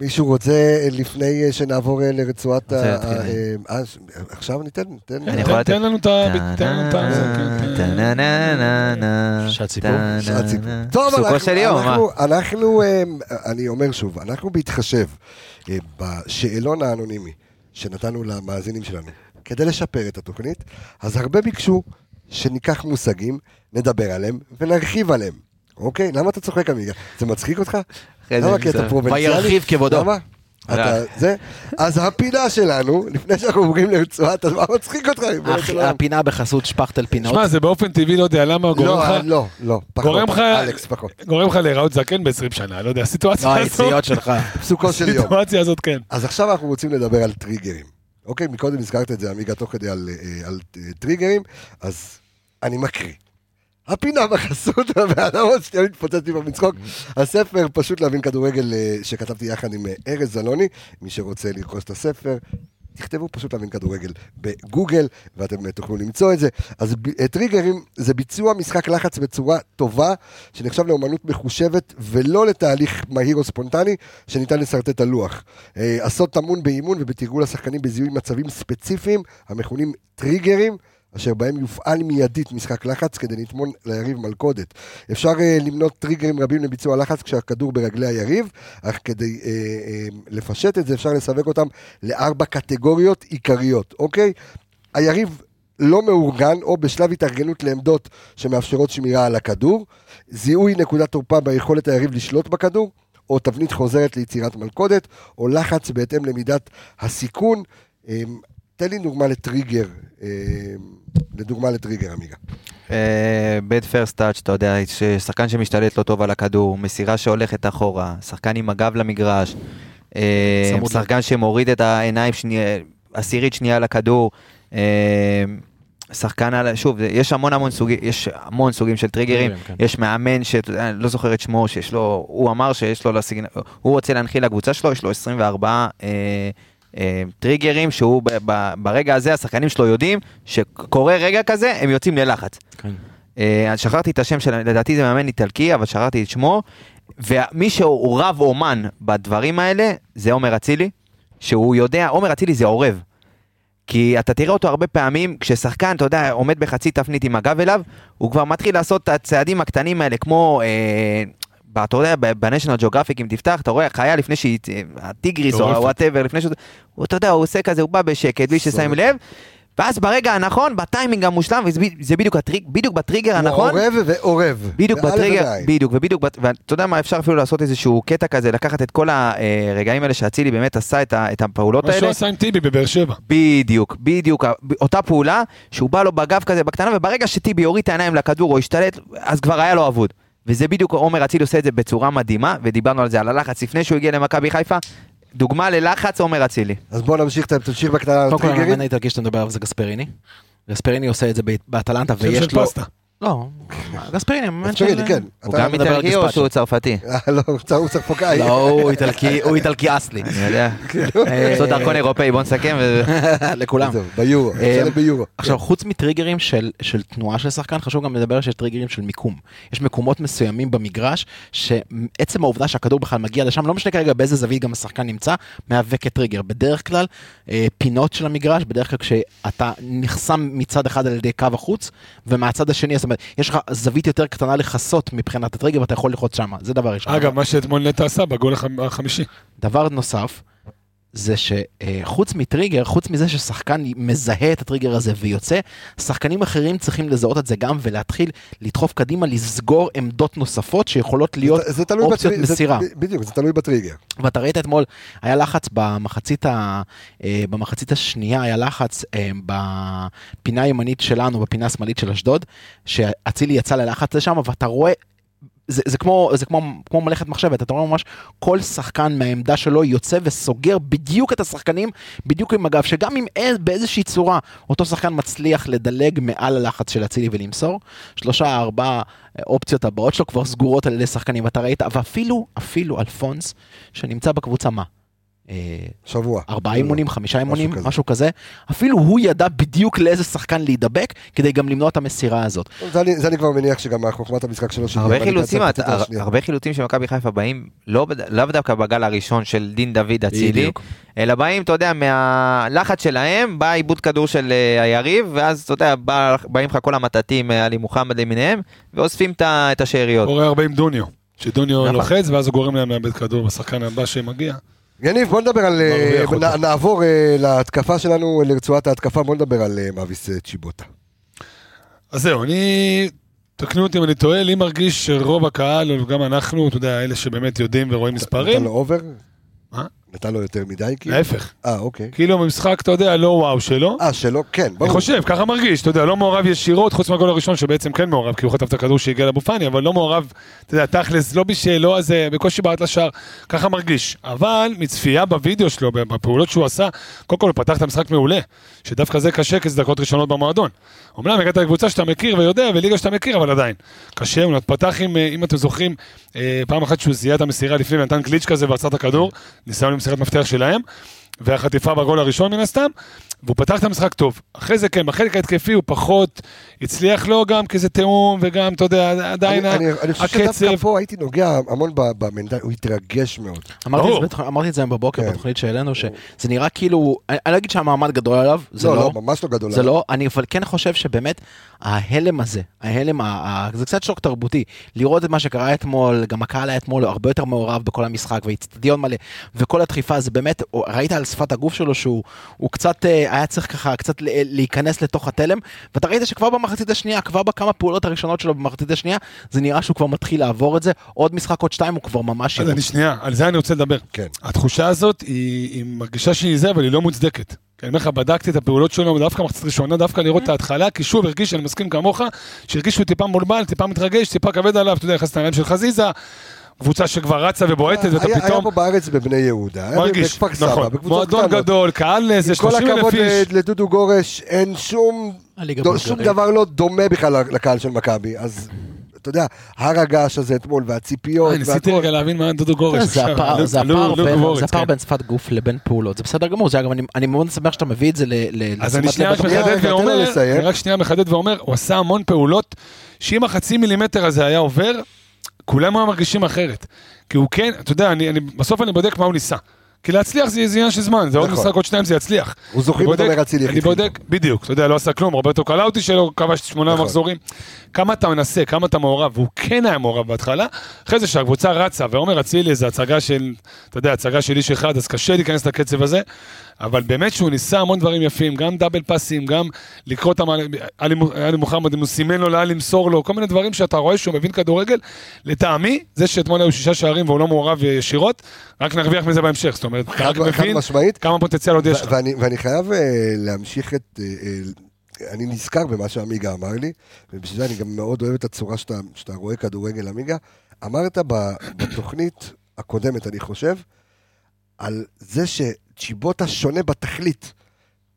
מישהו רוצה, לפני אה, שנעבור אה, לרצועת ה... אה, עכשיו ניתן, ניתן. אני יכול תן- לתת- תן לנו את ה... תן לנו את ה... שעת סיפור? שעת סיפור. טוב? אנחנו, אה, אני אומר שוב, אנחנו בהתחשב בשאלון האנונימי שנתנו למאזינים שלנו כדי לשפר את התוכנית, אז הרבה ביקשו שניקח מושגים, נדבר עליהם ונרחיב עליהם. אוקיי? למה אתה צוחק עמיגה? זה מצחיק אותך? אחרי זה למה? כי אתה. פרובינציאלי? וירחיב כבודו. למה? אתה, זה, אז הפינה שלנו, לפני שאנחנו עוברים לרצועת, אז מה מצחיק אותך? הפינה בחסות שפכטל פינות. שמע, זה באופן טבעי, לא יודע למה, גורם לא, לך... לא, לא, פחות. גורם לך... אלכס, פחות. גורם לך להיראות זקן ב-20 שנה, לא יודע, לא, הסיטואציה הזאת... היציאות שלך. פסוקו של יום. הסיטואציה הזאת, כן. אז עכשיו אנחנו רוצים לדבר על טריגרים. אוקיי, מקודם הזכרת את זה, עמיגה, תוך כדי על, אה, על אה, טריגרים, אז אני מקריא. הפינה בחסות, <laughs> והאדם עוד שנייה מתפוצץ לי במצחוק. הספר פשוט להבין כדורגל אה, שכתבתי יחד עם אה, ארז זלוני, מי שרוצה לרכוש את הספר, תכתבו פשוט להבין כדורגל בגוגל, ואתם אה, תוכלו למצוא את זה. אז טריגרים זה ביצוע משחק לחץ בצורה טובה, שנחשב לאומנות מחושבת, ולא לתהליך מהיר או ספונטני, שניתן לשרטט על לוח. הסוד טמון באימון ובתרגול השחקנים בזיהוי מצבים ספציפיים, המכונים טריגרים. אשר בהם יופעל מיידית משחק לחץ כדי לטמון ליריב מלכודת. אפשר uh, למנות טריגרים רבים לביצוע לחץ כשהכדור ברגלי היריב, אך כדי uh, uh, לפשט את זה אפשר לסווג אותם לארבע קטגוריות עיקריות, אוקיי? היריב לא מאורגן או בשלב התארגנות לעמדות שמאפשרות שמירה על הכדור, זיהוי נקודת תורפה ביכולת היריב לשלוט בכדור, או תבנית חוזרת ליצירת מלכודת, או לחץ בהתאם למידת הסיכון. תן לי דוגמה לטריגר, אמ, לדוגמה לטריגר עמיגה. בד פרסט טאץ', אתה יודע, שחקן שמשתלט לא טוב על הכדור, מסירה שהולכת אחורה, שחקן עם הגב למגרש, אה, שחקן שמוריד את העיניים שנייה, עשירית שנייה לכדור, אה, שחקן על, שוב, יש המון המון סוגים, יש המון סוגים של טריגרים, כן. יש מאמן יודע, לא זוכר את שמו, שיש לו, הוא אמר שיש לו, לסיגנ... הוא רוצה להנחיל לקבוצה שלו, יש לו 24 אה, אה, טריגרים, שהוא ב, ב, ברגע הזה, השחקנים שלו יודעים שקורה רגע כזה, הם יוצאים ללחץ. כן. אה, אז שכחתי את השם של, לדעתי זה מאמן איטלקי, אבל שכחתי את שמו. ומי שהוא רב אומן בדברים האלה, זה עומר אצילי, שהוא יודע, עומר אצילי זה עורב. כי אתה תראה אותו הרבה פעמים, כששחקן, אתה יודע, עומד בחצי תפנית עם הגב אליו, הוא כבר מתחיל לעשות את הצעדים הקטנים האלה, כמו, אה, אתה יודע, ב National Geographic, אם תפתח, אתה רואה חיה לפני שהיא, הטיגריס או מטורפת. whatever, לפני שהוא, הוא, אתה יודע, הוא עושה כזה, הוא בא בשקט, בלי ששמים לב, ואז ברגע הנכון, בטיימינג המושלם, וזה בדיוק, הטריג, בדיוק בטריגר הנכון, אורב ואורב. בדיוק בטריגר. בדיוק, ובדיוק, ואתה יודע מה, אפשר אפילו לעשות איזשהו קטע כזה, לקחת את כל הרגעים האלה שאצילי באמת עשה את את הפעולות מה האלה. שהוא עשה עם טיבי בבאר שבע. בדיוק, בדיוק, אותה פעולה, שהוא בא לו בגב כזה בקטנה, וברגע שטיבי הוריד את העיניים לכדור או השתלט, אז כבר היה לו אבוד. וזה בדיוק, עומר אצילי עושה את זה בצורה מדהימה, ודיברנו על זה, על הלחץ לפני שהוא הגיע למכבי חיפה. דוגמה ללחץ, עומר אצילי. אז בוא נמשיך, תמשיך בקטנה קודם כל. המאמן האיטלקי שאתה מדבר עליו זה גספריני. גספריני עושה את זה ב- באטלנטה שם ויש של לו... לא, גספריני, המאמן של... כן. הוא אתה- גם איטלקי או. שהוא צרפתי? אה, לא, הוא צריך- הוא צריך פוקאי. לא, הוא איטלקי, הוא איטלקי אסלי. אני יודע. אה, יש לו דרכון אירופאי, בוא נסכם. <laughs> לכולם. ביורו, אה, ביורו. עכשיו, חוץ מטריגרים של, של תנועה של שחקן, חשוב גם לדבר שיש טריגרים של מיקום. יש מקומות מסוימים במגרש, שעצם העובדה שהכדור בכלל מגיע לשם, לא משנה כרגע באיזה זווית גם השחקן נמצא, מהווה כטריגר. בדרך כלל, פינות של המגרש, בדרך כלל כשאתה נחסם מצד אחד על ידי קו החוץ, ומהצד השני, זאת אומרת, יש לך זווית יותר קטנה לכסות מבחינת הטריגר, ואתה יכול ללחוץ שמה. זה דבר ראשון. אגב, מה שאתמול נטע עשה בגול החמ- החמישי. דבר נוסף, זה שחוץ מטריגר, חוץ מזה ששחקן מזהה את הטריגר הזה ויוצא, שחקנים אחרים צריכים לזהות את זה גם ולהתחיל לדחוף קדימה, לסגור עמדות נוספות שיכולות להיות זה- זה אופציות בטרי- זה- מסירה. ב- בדיוק, זה תלוי בטריגר. ואתה ראית אתמול, היה לחץ במחצית, ה, אה, במחצית השנייה, היה לחץ אה, בפינה הימנית שלנו, בפינה השמאלית של אשדוד, שאצילי יצא ללחץ לשם, ואתה רואה... זה, זה כמו זה כמו כמו מלאכת מחשבת אתה רואה ממש כל שחקן מהעמדה שלו יוצא וסוגר בדיוק את השחקנים בדיוק עם הגב שגם אם אין- באיזושהי צורה אותו שחקן מצליח לדלג מעל הלחץ של אצילי ולמסור שלושה ארבעה אופציות הבאות שלו כבר סגורות על ידי שחקנים אתה ראית ואפילו אפילו אלפונס שנמצא בקבוצה מה. אה, שבוע. ארבעה אימונים, חמישה אימונים, כזה. משהו כזה, אפילו הוא ידע בדיוק לאיזה שחקן להידבק כדי גם למנוע את המסירה הזאת. זה אני- זה אני כבר מניח שגם חוכמת המשחק שלו. הרבה חילוצים, הר-. הרבה חילוצים של מכבי חיפה באים לא לאו דווקא בגל הראשון של דין דוד אצילי. אלא באים, אתה יודע, מהלחץ שלהם, בא עיבוד כדור של אה, היריב, ואז, אתה יודע, בא- באים לך כל המטאטים, אה, עלי מוחמד למיניהם, ואוספים את השאריות. קורה הרבה עם דוניו. שדוניו נכון. לוחץ ואז הוא גורם להם לאבד כדור בשחקן הבא שמגיע. יניב, בוא נדבר על... אה, נעבור אה, להתקפה שלנו, לרצועת ההתקפה, בוא נדבר על אה, מאביס צ'יבוטה. אז זהו, אני... תקנו אותי אם אני טועה, לי מרגיש שרוב הקהל, גם אנחנו, אתה יודע, אלה שבאמת יודעים ורואים נתן מספרים, לו over? נתן לו יותר מדי? כאילו? להפך. אה, אוקיי. כאילו במשחק, אתה יודע, לא וואו שלו. אה, שלא? כן, אני ברור. חושב, ככה מרגיש, אתה יודע, לא מעורב ישירות, חוץ מהגול הראשון שבעצם כן מעורב, כי הוא חטף את הכדור שהגיע לאבו פאני, אבל לא מעורב, אתה יודע, תכלס, לא בישל, לא הזה, בקושי בעט לשער, ככה מרגיש. אבל מצפייה בווידאו שלו, בפעולות שהוא עשה, קודם כל הוא פתח את המשחק מעולה, שדווקא זה קשה, כי זה דקות ראשונות במועדון. אומנם הגעת לקבוצה שאתה מכיר ויודע, וליגה שאתה מכיר, אבל עדיין. קשה, הוא פתח עם, אה, אם אתם זוכרים, אה, פעם אחת שהוא זיהה את המסירה לפני ונתן גליץ' כזה ועצר את הכדור, ניסיון למסירת מפתח שלהם. והחטיפה בגול הראשון מן הסתם, והוא פתח את המשחק טוב. אחרי זה כן, בחלק ההתקפי הוא פחות הצליח לו גם כי זה תיאום, וגם, אתה יודע, עדיין אני- אני אני חושב שדווקא הקצב... פה הייתי נוגע המון ב- במנטל, הוא התרגש מאוד. אמרתי את זה ברור. בתוכ- אמרתי את זה היום בבוקר כן. בתוכנית שהעלינו, שזה נראה כאילו, אני אני לא אגיד שהמעמד גדול עליו, זה לא, לא. לא, ממש לא גדול. זה לא, אני אבל כן חושב שבאמת ההלם הזה, ההלם, ה- ה- זה קצת שוק תרבותי, לראות את מה שקרה אתמול, גם הקהל היה אתמול הרבה יותר מעורב בכל המשחק, ואיצטדיון מלא, וכל הדחיפה, זה באמת, ראית על שפת הגוף שלו שהוא הוא קצת, אה, היה צריך ככה קצת להיכנס לתוך התלם, ואתה ראית שכבר במחצית השנייה, כבר בכמה פעולות הראשונות שלו במחצית השנייה, זה נראה שהוא כבר מתחיל לעבור את זה, עוד משחק, עוד שתיים, הוא כבר ממש... אז אני שנייה, על זה אני רוצה לדבר. כן. התחושה הזאת היא, היא מרגישה שהיא זה, אבל היא לא מוצדקת. כי אני אומר לך, בדקתי את הפעולות שלו, דווקא מחצית ראשונה, דווקא לראות את ההתחלה, כי שוב הרגיש, אני מסכים כמוך, שהרגיש שהוא טיפה מולבל, טיפה מתרגש, טיפה כבד עליו, אתה יודע, נכנס לעיניים של חזיזה, קבוצה שכבר רצה ובועטת, ואתה היה- היה פתאום פה בארץ בבני יהודה, מרגיש, בכפר סבא, נכון, מועדון. גדול, קהל איזה עם כל 30 אלף הכבוד איש. ל- לדודו גורש, אין שום, לא. שום דבר לא דומה בכלל לקהל של מכבי, אז אתה יודע, הר הגעש הזה אתמול, והציפיות, אה, ניסיתי והכל. רגע להבין מה דודו גורש. זה הפער- בין- שפת גוף לבין פעולות, זה בסדר גמור, זה אגב, אני- אני מאוד שמח שאתה מביא את זה ל... ל- אז אני מחדד ואומר, רק שנייה מחדד ואומר, הוא עשה המון פעולות, שאם החצי מילימטר הזה היה עובר, כולם היו מרגישים אחרת. כי הוא כן, אתה יודע, אני, אני, בסוף אני בודק מה הוא ניסה. כי להצליח זה עניין של זמן, זה עוד נכון. משחק, עוד שניים זה יצליח. הוא אומר בודק- אצילי. אני בודק, בדיוק, אתה יודע, לא עשה כלום, רוברטו קלאוטי שלו כבש שמונה נכון. מחזורים. כמה אתה מנסה, כמה אתה מעורב, והוא כן היה מעורב בהתחלה. אחרי זה שהקבוצה רצה, ועומר אצילי זה הצגה של, אתה יודע, הצגה של איש אחד, אז קשה להיכנס לקצב הזה. אבל באמת שהוא ניסה המון דברים יפים, גם דאבל פאסים, גם לקרוא את המעלה, עלי מו- עלי מוחמד, אם הוא סימן לו לאן למסור לו, כל מיני דברים שאתה רואה שהוא מבין כדורגל. לטעמי, זה שאתמול היו שישה שערים והוא לא מעורב ישירות, רק נרוויח מזה בהמשך. זאת אומרת, אתה רק מבין משמעית. כמה פוטנציאל עוד יש לך. ואני, ואני חייב uh, להמשיך את... Uh, uh, אני נזכר במה שעמיגה אמר לי, ובשביל זה אני גם מאוד אוהב את הצורה שאתה, שאתה רואה כדורגל, עמיגה. אמרת בתוכנית הקודמת, אני חושב, על זה שצ'יבוטה שונה בתכלית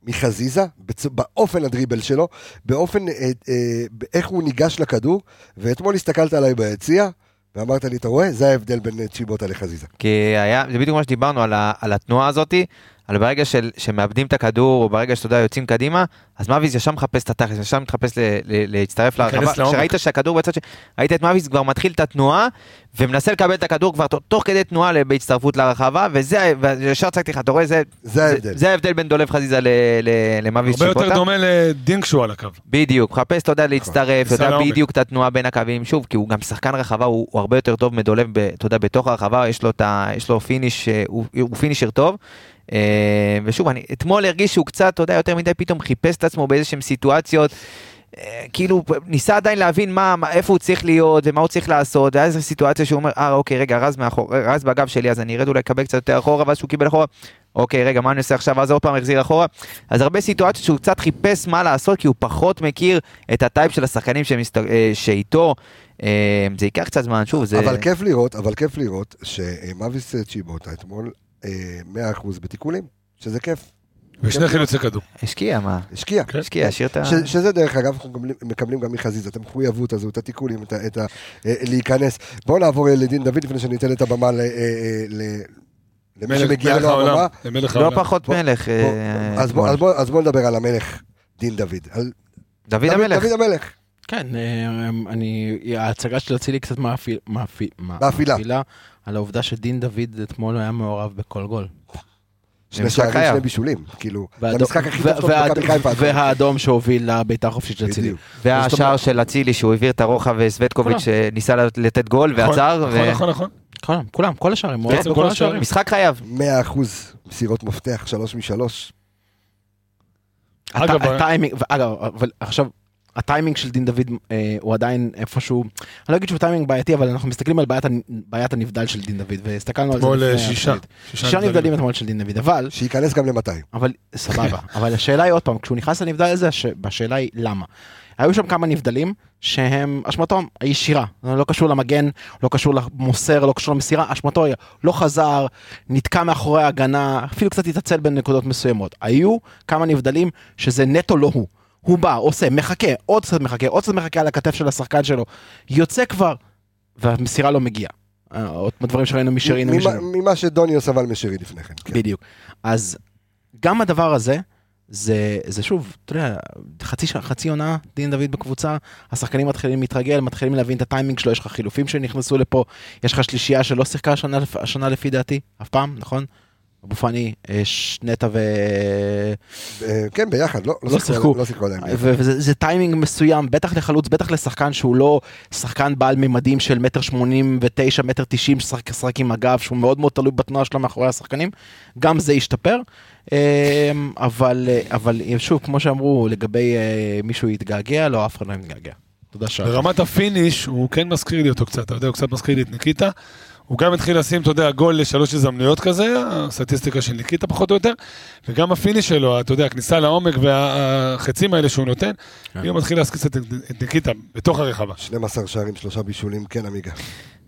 מחזיזה, בצ... באופן הדריבל שלו, באופן, אה, אה, איך הוא ניגש לכדור, ואתמול הסתכלת עליי ביציע, ואמרת לי, אתה רואה? זה ההבדל בין אה, צ'יבוטה לחזיזה. כי היה, זה בדיוק מה שדיברנו על, ה, על התנועה הזאתי, על ברגע של, שמאבדים את הכדור, או ברגע שאתה יודע, יוצאים קדימה, אז מאביס ישר מחפש את התכלס, ישר מחפש ל, ל, להצטרף להרחבה. כשראית שהכדור בצד ש... ראית את מאביס כבר מתחיל את התנועה, ומנסה לקבל את הכדור כבר תוך כדי תנועה בהצטרפות להרחבה, וזה, וישר צעקתי לך, אתה רואה, זה, זה ההבדל. זה ההבדל בין דולב חזיזה ל- ל- למאביס הרבה יותר. דומה לדין כשהוא על הקו. בדיוק, מחפש, אתה יודע, להצטרף, ניסה יודע לעומק. בדיוק את התנועה בין הקווים, שוב, כי הוא גם שחקן רחבה, הוא, הוא הרבה יותר טוב מדולב, אתה יודע, בתוך הרחבה, יש לו, את ה, יש לו finish, אה, הוא, הוא finisher טוב. אה, ושוב, אני אתמול הרגיש שהוא קצת, אתה יודע, יותר מדי פתאום חיפש את עצמו באיזשהם סיטואציות. אה, כאילו ניסה עדיין להבין מה, מה, איפה הוא צריך להיות ומה הוא צריך לעשות, ואז איזו סיטואציה שהוא אומר, אה אוקיי רגע רז מאחור, רז בגב שלי אז אני ארד אולי לקבל קצת יותר אחורה, ואז שהוא קיבל אחורה, אוקיי רגע מה אני עושה עכשיו, אז עוד פעם החזיר אחורה, אז הרבה סיטואציות שהוא קצת חיפש מה לעשות, כי הוא פחות מכיר את הטייפ של השחקנים שמסת... אה, שאיתו, אה, זה ייקח קצת זמן, שוב, זה... אבל כיף לראות, אבל כיף לראות שמאביס צ'יבוטה אתמול 100% בתיקולים, שזה כיף, ושני חילוצי כדור. השקיע מה, השקיע. כן. השקיע, השאיר את ה... ש, שזה דרך אגב, אנחנו מקבלים, מקבלים גם מחזיזה, את המחויבות הזו, את התיקולים, את ה, את ה, אה, להיכנס. בואו נעבור אה, לדין דוד לפני שאני אתן את הבמה ל, אה, אה, ל, למי מלך שמגיע לו הבמה. העולם. למלך לא העולם. פחות בוא- מלך. בוא, אה, אז, בוא. אז, בוא, אז בוא נדבר על המלך, דין דוד. על דוד המלך. דוד המלך. כן, אה, אני, ההצגה של אצילי קצת מאפיל- מאפיל- מאפילה. מאפילה על העובדה שדין דוד אתמול היה מעורב בכל גול. שני שערים. שני בישולים. כאילו, זה המשחק הכי טוב שלו והאד- במכבי חיפה. והאדום שהוביל לביתה החופשית של אצילי. והשער של אצילי שהוא העביר את הרוחב וסווטקוביץ' ניסה לתת גול נכון, ועצר. נכון, ו- נכון, נכון. כולם, כולם, כל השערים. משחק חייב. 100% מסירות מפתח, שלוש משלוש. הט- אגב, הטיימינג, אגב, אבל עכשיו, הטיימינג של דין דוד אה, הוא עדיין איפשהו, אני לא אגיד שהוא טיימינג בעייתי, אבל אנחנו מסתכלים על בעיית, בעיית הנבדל של דין דוד, והסתכלנו על זה לפני אה, שישה. התוכנית. שישה נבדלים אתמול של דין דוד, אבל, שייכנס גם ל-200. אבל סבבה, <laughs> אבל השאלה היא עוד פעם, כשהוא נכנס לנבדל הזה, הש- השאלה היא למה. היו שם כמה נבדלים שהם אשמתו הישירה, לא קשור למגן, לא קשור למוסר, לא קשור למסירה, אשמתו היא לא חזר, נתקע מאחורי ההגנה, אפילו קצת התעצל בנקודות מסוימות. היו כמה נבדלים שזה נטו לא הוא. הוא בא, עושה, מחכה, עוד קצת מחכה, עוד קצת מחכה על הכתף של השחקן שלו, יוצא כבר, והמסירה לא מגיעה. אה, עוד דברים שראינו משרינו. ממה-. ממה שדוניו סבל משרי לפני כן. כן. בדיוק. אז גם הדבר הזה, זה, זה שוב, אתה יודע, חצי, חצי עונה, דין דוד בקבוצה, השחקנים מתחילים להתרגל, מתחילים להבין את הטיימינג שלו, יש לך חילופים שנכנסו לפה, יש לך שלישייה שלא שיחקה השנה, השנה לפי דעתי, אף פעם, נכון? אבו פאני, אה, נטע ו... אה, כן, ביחד, לא, לא שיחקו. לא שיחקו עדיין. וזה זה טיימינג מסוים, בטח לחלוץ, בטח לשחקן שהוא לא שחקן בעל ממדים של מטר שמונים ותשע, מטר תשעים, ששחק עם הגב, שהוא מאוד מאוד תלוי בתנועה שלו מאחורי השחקנים, גם זה ישתפר. אה, אבל, אה, אבל שוב, כמו שאמרו, לגבי אה, מישהו יתגעגע, לא, אף אחד לא יתגעגע. תודה שאלת. ברמת ה finish, הוא כן מזכיר לי אותו קצת, אתה יודע, הוא קצת מזכיר לי את ניקיטה. הוא גם התחיל לשים, אתה יודע, גול לשלוש הזדמנויות כזה, הסטטיסטיקה של ניקיטה פחות או יותר, וגם ה finish שלו, אתה יודע, הכניסה לעומק והחצים האלה שהוא נותן, כן. הוא מתחיל להזכיר קצת את את ניקיטה בתוך הרחבה. 12 שערים, שלושה בישולים, כן, עמיגה.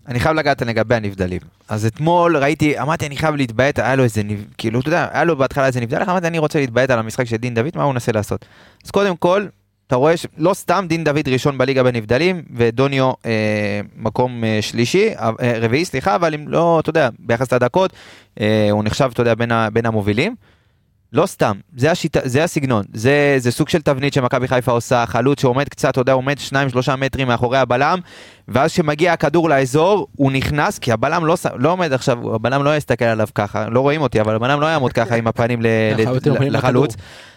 אני חייב לגעת לגבי הנבדלים. אז אתמול ראיתי, אמרתי אני חייב להתביית, היה לו איזה, כאילו, אתה יודע, היה לו בהתחלה איזה נבדל, אמרתי אני רוצה להתביית על המשחק של דין דוד, מה הוא מנסה לעשות? אז קודם כל, אתה רואה שלא סתם דין דוד ראשון בליגה בנבדלים, ודוניו אה, מקום אה, שלישי, אה, רביעי, סליחה, אבל אם לא, אתה יודע, ביחס לדקות, אה, הוא נחשב, אתה יודע, בין, ה, בין המובילים. לא סתם, זה, השיטה, זה הסגנון, זה, זה סוג של תבנית שמכבי חיפה עושה, חלוץ שעומד קצת, אתה יודע, עומד 2-3 מטרים מאחורי הבלם, ואז כשמגיע הכדור לאזור, הוא נכנס, כי הבלם לא, לא עומד עכשיו, הבלם לא יסתכל עליו ככה, לא רואים אותי, אבל הבלם לא יעמוד ככה עם הפנים ל, לחלוץ.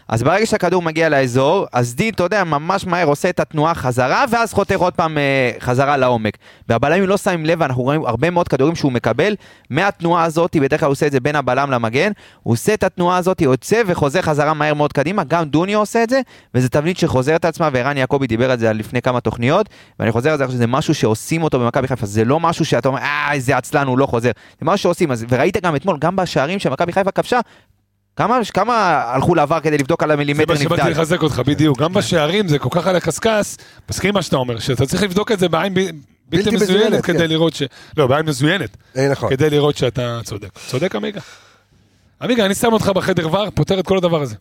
אז ברגע שהכדור מגיע לאזור, אז דין, אתה יודע, ממש מהר עושה את התנועה חזרה, ואז חותך עוד פעם אה, חזרה לעומק. והבלמים לא שמים לב, אנחנו רואים הרבה מאוד כדורים שהוא מקבל, מהתנועה הזאת, בדרך כלל הוא עושה את זה בין הבלם למגן, הוא עושה את התנועה הזאת, יוצא וחוזר חזרה מהר מאוד קדימה, גם דוניו עושה את זה, וזו תבנית שחוזרת על עצמה, וערן יעקבי דיבר על זה לפני כמה תוכניות, ואני חוזר על זה, שזה משהו שעושים אותו במכבי חיפה, זה לא משהו שאתה אומר, אה, איזה עצלן, הוא לא חוזר, זה משהו שעושים, אז, וראית גם אתמול, גם בשערים שמכבי חיפה כבשה, כמה, כמה הלכו לעבר כדי לבדוק על זה המילימטר מה שבאתי נבדל? לחזק אותך, בדיוק. גם בשערים זה כל כך על הקשקש, מסכים מה שאתה אומר, שאתה צריך לבדוק את זה בעין בלתי מזוינת מזוינת, כדי כן. לראות ש... לא, בעין מזוינת, אה, נכון. כדי לראות שאתה צודק. צודק עמיגה? עמיגה, אני שם אותך בחדר ור, פותר את כל הדבר הזה.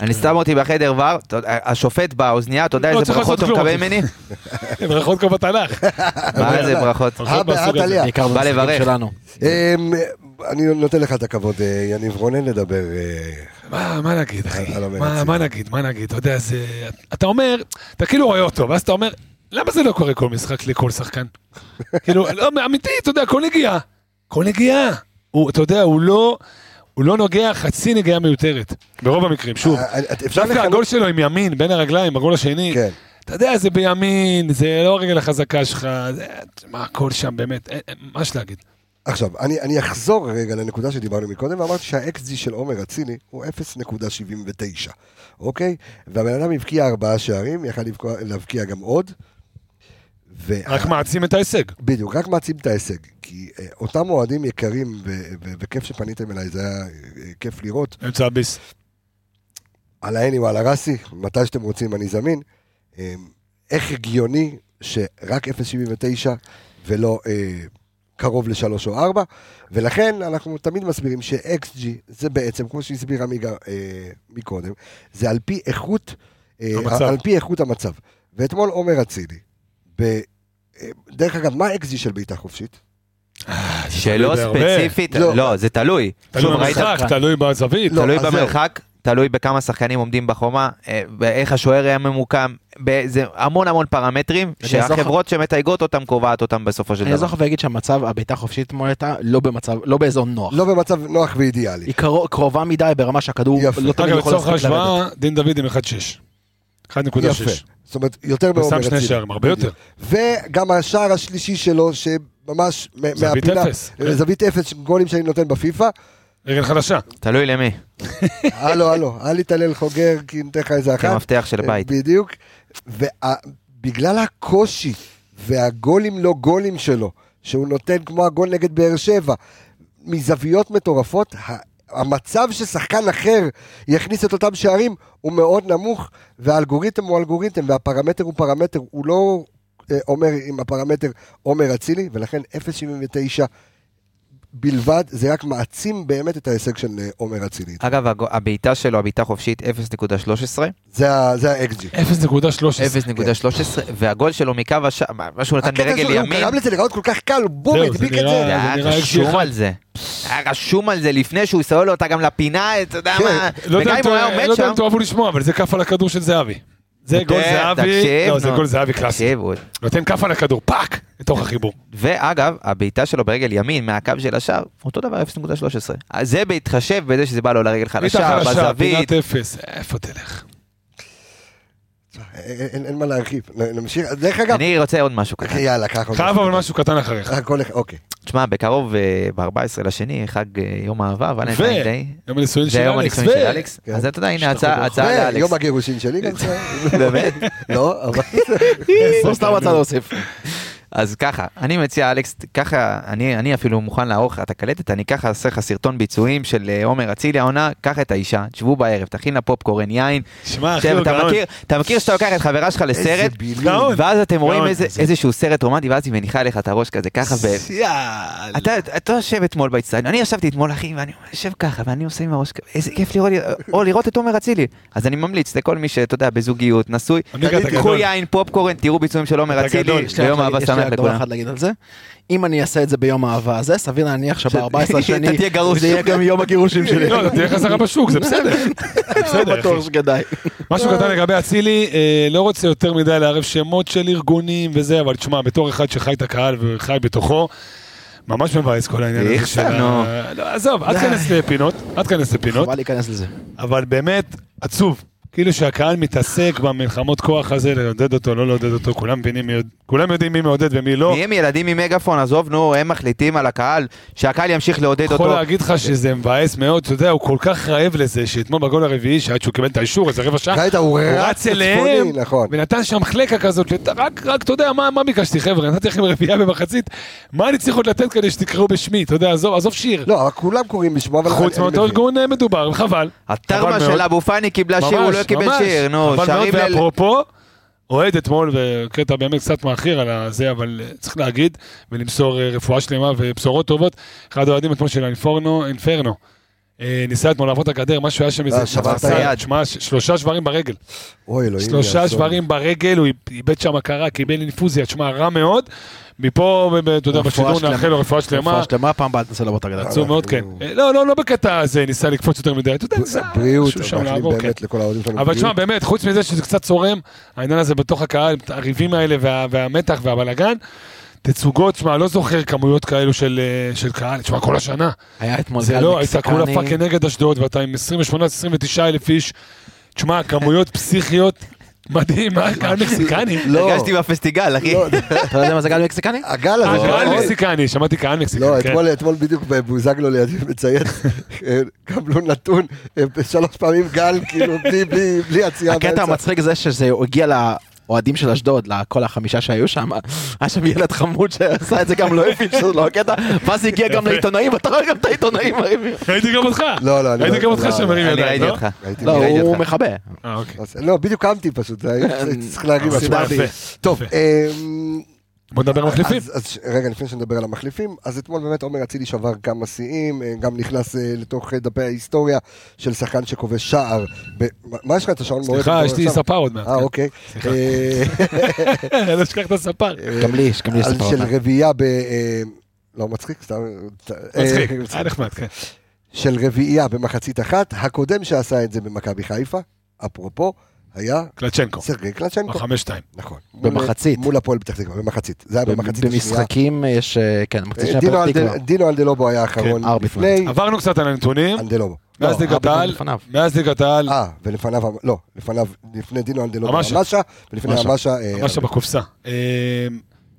אני שם אותי בחדר ור, השופט באוזנייה, אתה יודע לא איזה ברכות הוא מקבל. ממני? <laughs> ברכות כמו בתנ"ך. מה ברכות? הא ברכות. תליא. בעיקר בא במשחקים לברך. שלנו. אני נותן לך את הכבוד, אה, יניב רונן, לדבר. אה, מה, מה נגיד, אחי? מה, מה נגיד, מה נגיד? אתה יודע, זה... אתה אומר, אתה כאילו רואה אותו, ואז אתה אומר, למה זה לא קורה כל משחק לכל שחקן? <laughs> כאילו, לא, אמיתי, אתה יודע, כל נגיעה. כל נגיעה. הוא, אתה יודע, הוא לא... הוא לא נוגע חצי נגיעה מיותרת, ברוב המקרים, שוב. אה, דווקא הגול שלו עם ימין, בין הרגליים, הגול השני, כן. אתה יודע, זה בימין, זה לא הרגל החזקה שלך, זה, מה, הכל שם, באמת, אין, אין, מה יש להגיד? עכשיו, אני, אני אחזור רגע לנקודה שדיברנו מקודם, ואמרתי שה-XG של עומר אצילי הוא 0.79, אוקיי? והבן אדם הבקיע ארבעה שערים, יכל להבקיע גם עוד. ו- רק מעצים את ההישג. בדיוק, רק מעצים את ההישג. כי אה, אותם אוהדים יקרים, ו- ו- וכיף שפניתם אליי, זה היה אה, כיף לראות. אמצע הביס. על העני ועל הרסי, מתי שאתם רוצים אני זמין. אה, איך הגיוני שרק 0.79 ולא אה, קרוב לשלוש או ארבע, ולכן אנחנו תמיד מסבירים ש-XG זה בעצם, כמו שהסביר עמיגה אה, מקודם, זה על פי איכות, אה, המצב. על פי איכות המצב. ואתמול עומר אצילי, ב... אה, דרך אגב, מה ה-XG של בעיטה חופשית? שלא תלוי בהרבה. ספציפית, לא. לא, זה תלוי. תלוי במשחק, תלוי בזווית. לא, תלוי. במרחק, תלוי בכמה שחקנים עומדים בחומה, אה, באיך השוער היה ממוקם, זה המון המון פרמטרים, אני שהחברות שמתייגות אותם קובעת אותם בסופו של אני דבר. לך ואגיד שהמצב, הבעיטה החופשית אתמול הייתה לא במצב, לא באזור נוח. לא במצב נוח ואידיאלי. היא קרו- קרובה מדי ברמה שהכדור יפה. לא תמיד אגב, יכול לצורך להספיק לרדת. ההשוואה, דין דוד עם 1.6. 1.6. יפה. זאת אומרת, יותר מעומר ושם אצילי. שני שערים, הרבה יותר. וגם השער השלישי שלו, שממש זווית מהפינה, אפס, כן. זווית אפס, גולים שאני נותן בפיפא. רגל חלשה. תלוי למי, <laughs> הלו, הלו, אל יתעלל חוגר, כי ניתן לך איזה אחת. כמפתח של בית. בדיוק. ובגלל הקושי והגולים לא גולים שלו, שהוא נותן כמו הגול נגד באר שבע, מזוויות מטורפות, המצב ששחקן אחר יכניס את אותם שערים הוא מאוד נמוך, והאלגוריתם הוא אלגוריתם, והפרמטר הוא פרמטר, הוא לא אה, אומר עם הפרמטר עומר אצילי, ולכן 0.79 בלבד, זה רק מעצים באמת את ההישג של אה, עומר אצילי. אגב, הבעיטה שלו, הבעיטה חופשית 0.13, זה ה-XG. 0.13. 0.13, והגול שלו מקו השער, מה שהוא נתן הקטע ברגל שלו, הוא ימין, גרם לזה להיראות כל כך קל, בום, הדביק את זה. זה זה היה רשום. על זה. היה רשום על זה לפני שהוא סולל אותה גם לפינה, אתה יודע כן. מה, לא יודע וגם אם הוא היה אתה- לא עומד יודע שם, אם תאהבו לשמוע, אבל זה כף על הכדור של זהבי. זה גול זהבי, לא, זה. גול זהבי קלאסי. נותן כף על הכדור, fuck, לתוך החיבור. ואגב, הבעיטה שלו ברגל ימין מהקו של השער, אותו דבר 0.13. אז זה בהתחשב בזה שזה בא לו לרגל חלשה, בזווית. איפה תלך? אין- מה להרחיב. נמשיך. דרך אגב, אני רוצה עוד משהו קטן. יאללה, קח עוד. חייב אבל משהו קטן אחריך. אוקיי. תשמע, בקרוב ב-14 לשני, חג אה, יום אהבה, ולנטיין דיי. יום הנישואין של זה יום אלכס. הנישואים של אלכס. כן. אז אתה יודע, הנה הצעה לאלכס. ויום הגירושין שלי גם. <laughs> באמת? לא, אבל... <laughs> סתם רצה להוסיף. אז ככה, אני מציע, אלכס, ככה, אני, אני אפילו מוכן לערוך לך את הקלטת, אני ככה אעשה לך סרטון ביצועים של אה, עומר אצילי העונה, קח את האישה, תשבו בערב, תכין לה פופקורן, יין, שמע, אחי, הוא אתה גאון. מכיר, אתה מכיר שאתה לוקח את חברה שלך לסרט. ואז אתם רואים. איזה- איזשהו סרט רומנטי, ואז היא מניחה לך את הראש כזה ככה, ו... יאללה. אתה, אתה יושב אתמול באצטדיון, אני ישבתי אתמול אחי, ואני יושב ככה, ואני עושה עם הראש, איזה כיף לראות, או לראות את עומר אצילי. אז אני ממליץ לכל מי שאתה יודע, בזוגיות, נשוי, קחו. יין, פופקורן, תראו ביצועים של עומר אצילי, ביום אהבה שמח דבר לכולם. אחד להגיד על זה. אם אני אעשה את זה ביום האהבה הזה, סביר להניח שב-14 <laughs> אתה השני, תהיה גרוש. זה יהיה גם יום הגירושים שלי. לא, אתה תהיה חזרה בשוק, זה בסדר. <laughs> בסדר, בטוח. שכדאי. משהו קטן לגבי אצילי, אה, לא רוצה יותר מדי לערב שמות של ארגונים וזה, אבל תשמע, בתור אחד שחי את הקהל וחי בתוכו, ממש מבאס כל העניין הזה של. ה... לא, עזוב, אל תיכנס לפינות, אל תיכנס לפינות, חבל להיכנס לזה. אבל באמת עצוב. כאילו שהקהל מתעסק במלחמות כוח הזה, לעודד אותו, לא לעודד אותו, כולם מבינים, מי כולם יודעים מי מעודד ומי לא. מי הם ילדים עם מגאפון, עזוב, נו, הם מחליטים על הקהל, שהקהל ימשיך לעודד יכול אותו. להגיד לך שזה מבאס מאוד, אתה יודע, הוא כל כך רעב לזה, שאתמול בגול הרביעי, שעד שהוא קיבל את האישור, איזה רבע שעה, הוא רץ אליהם, נכון. ונתן שם חלקה כזאת, רק, רק, אתה יודע, מה, מה ביקשתי, חבר'ה, נתתי לכם רביעייה במחצית, מה אני צריך עוד לתת כדי שתקראו בשמי, אתה יודע, עזוב, עזוב שיר. לא, כולם קוראים בשמו, אבל... חוץ מאותו. ארגון אה, מדובר, חבל מאוד. של אבו פאני קיבלה שיר, הוא ממש, לא קיבל ממש. שיר, נו, חבל מאוד, שרים ל... ואפרופו, אוהד אתמול, וקטע באמת קצת מאחיר על הזה, אבל אה, צריך להגיד, ולמסור אה, רפואה שלמה ובשורות טובות. אחד האוהדים אתמול של האינפורנו, אינפרנו. אה, ניסה אתמול לעבור את הגדר, משהו היה שם איזה... שבר את צעצע, היד. תשמע, ש- שלושה שברים ברגל. אוי, אלוהים. שלושה. שברים ברגל, הוא איבד שם הכרה, קיבל אינפוזיה, תשמע, רע מאוד. מפה, אתה יודע, בשידור. נאחל לו רפואה שלמה. רפואה שלמה, פעם הבאה תנסה לעבור את הגדר. עצוב מאוד, כן. אה, לא, לא, לא בקטע הזה, ניסה לקפוץ יותר מדי, אתה יודע, ניסה בריאות, מאחלים לעבור, כן. באמת לכל האוהדים שלנו. אבל תשמע. באמת, חוץ מזה שזה קצת צורם, העניין הזה בתוך הקהל, הריבים האלה וה, והמתח והבלאגן, תצוגות, תשמע, לא זוכר כמויות כאלו של, אה, של קהל, תשמע, כל השנה. היה אתמול זה גל לא, הייתה כולה מקסיקני. fucking נגד אשדוד, ואתה עם 28-29 אלף איש. תשמע, כמויות <laughs> פסיכיות, מדהים, מה, קהל מקסיקני? לא, הרגשתי בפסטיגל, אחי. לא, <laughs> אתה יודע מה זה גל מקסיקני? הגל אה, הזה. קהל נכון? מקסיקני, שמעתי קהל מקסיקני, לא, כן. אתמול, אתמול בדיוק בוזגלו לידי מצייץ, <laughs> אה, קבלו נתון, אה, שלוש פעמים גל, כאילו, בלי- עצירה הקטע. המצחיק זה שזה הגיע לאוהדים של אשדוד, לכל החמישה שהיו שם, היה שם ילד חמוד שעשה את זה גם לא הבין שזה לא הקטע, ואז הגיע גם. לעיתונאים, אתה רואה גם את העיתונאים מרימים. ראיתי גם אותך. לא, לא, אני ראיתי לא- גם אותך לא, שמרים אני ידיים, ראיתי לא? אותך. ראיתי, לא, הוא. מכבה. אה, אוקיי. לא, בדיוק קמתי פשוט, זה היה- צריך תשמע, עצמם. יפה. טוב. אמ, בוא נדבר על מחליפים. אז, אז רגע, לפני שנדבר על המחליפים, אז אתמול באמת עומר אצילי שבר כמה שיאים, אה, גם נכנס אה, לתוך אה, דפי ההיסטוריה של שחקן שכובש שער. ב... מה- יש לך את השעון מועד? סליחה, יש לי ספר עוד מעט. אה, כן. אוקיי. סליחה. אה, <laughs> לא אשכח את הספר. גם לי יש, גם לי יש על ספר של. רביעייה ב... לא מצחיק, סתם... מצחיק, היה נחמד, כן. של רביעייה במחצית אחת, הקודם שעשה את זה במכבי חיפה, אפרופו, היה קלצ'נקו, סרגי קלצ'נקו. בחמש שתיים. נכון. במחצית. מול הפועל פתח תקווה, במחצית. זה היה במחצית השנייה. במשחקים יש, אה, כן, מחצית אה, שנייה פתח תקווה. דינו אלדלובו היה האחרון כן, ארביטמן. לפני, עברנו קצת על הנתונים, אנדלובו. מאז לא, ליגת העל. מאז ליגת העל, אה, ולפניו, לא, לפניו, לפני דינו אלדלובו, המשה. ולפני המשה. המשה, אה, בקופסה. אה,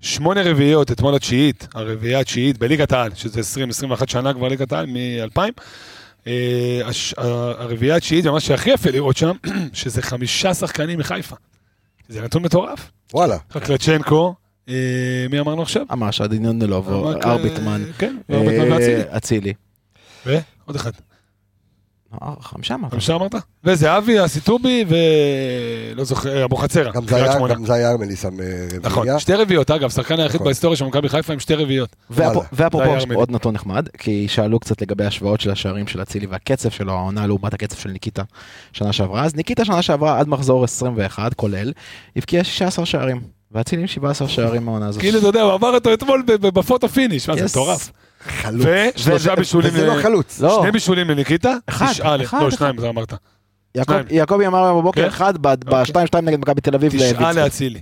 שמונה רביעיות, אתמול התשיעית, הרביעייה התשיעית בליגת העל, שזה 20-21 שנה כבר ליגת העל, מ-2000. הרביעייה התשיעית, ומה שהכי יפה לראות שם, <clears throat> שזה חמישה שחקנים מחיפה. זה נתון מטורף. וואלה. קלצ'נקו, אה, מי אמרנו עכשיו? ממש, עדיניון דלובו, אמר, ארביטמן. כן, ארביטמן אה, ואצילי. אצילי. ועוד אחד. אה, חמישה אמרת. חמישה אמרת? וזהבי, אסיטובי ולא זוכר, אבוחצירא. גם זה היה-. גם זה היה ארמלי שם אה, נכון, רביעייה. שתי רביעיות, אגב, שחקן היחיד נכון. בהיסטוריה של מכבי חיפה עם שתי רביעיות. ואפרופו. עוד נתון נחמד, כי שאלו קצת לגבי השוואות של השערים של אצילי והקצב שלו, העונה לעומת הקצב של ניקיטה שנה שעברה. אז ניקיטה שנה שעברה עד מחזור 21, כולל, הבקיע 16 שערים. ואצילי עם 17 שערים מהעונה הזאת. כאילו, אתה יודע, הוא עבר אותו אתמול ב- ב- ב photo finish, מה זה Yes. מטורף. חלוץ. ושלושה בישולים, וזה לא חלוץ. לא. שני בישולים לניקיטה, אחד, לא. שניים, אתה אמרת. יעקבי אמר היום בבוקר כן? אחד ב-2-2 נגד מכבי תל אביב. תשעה. לאצילי.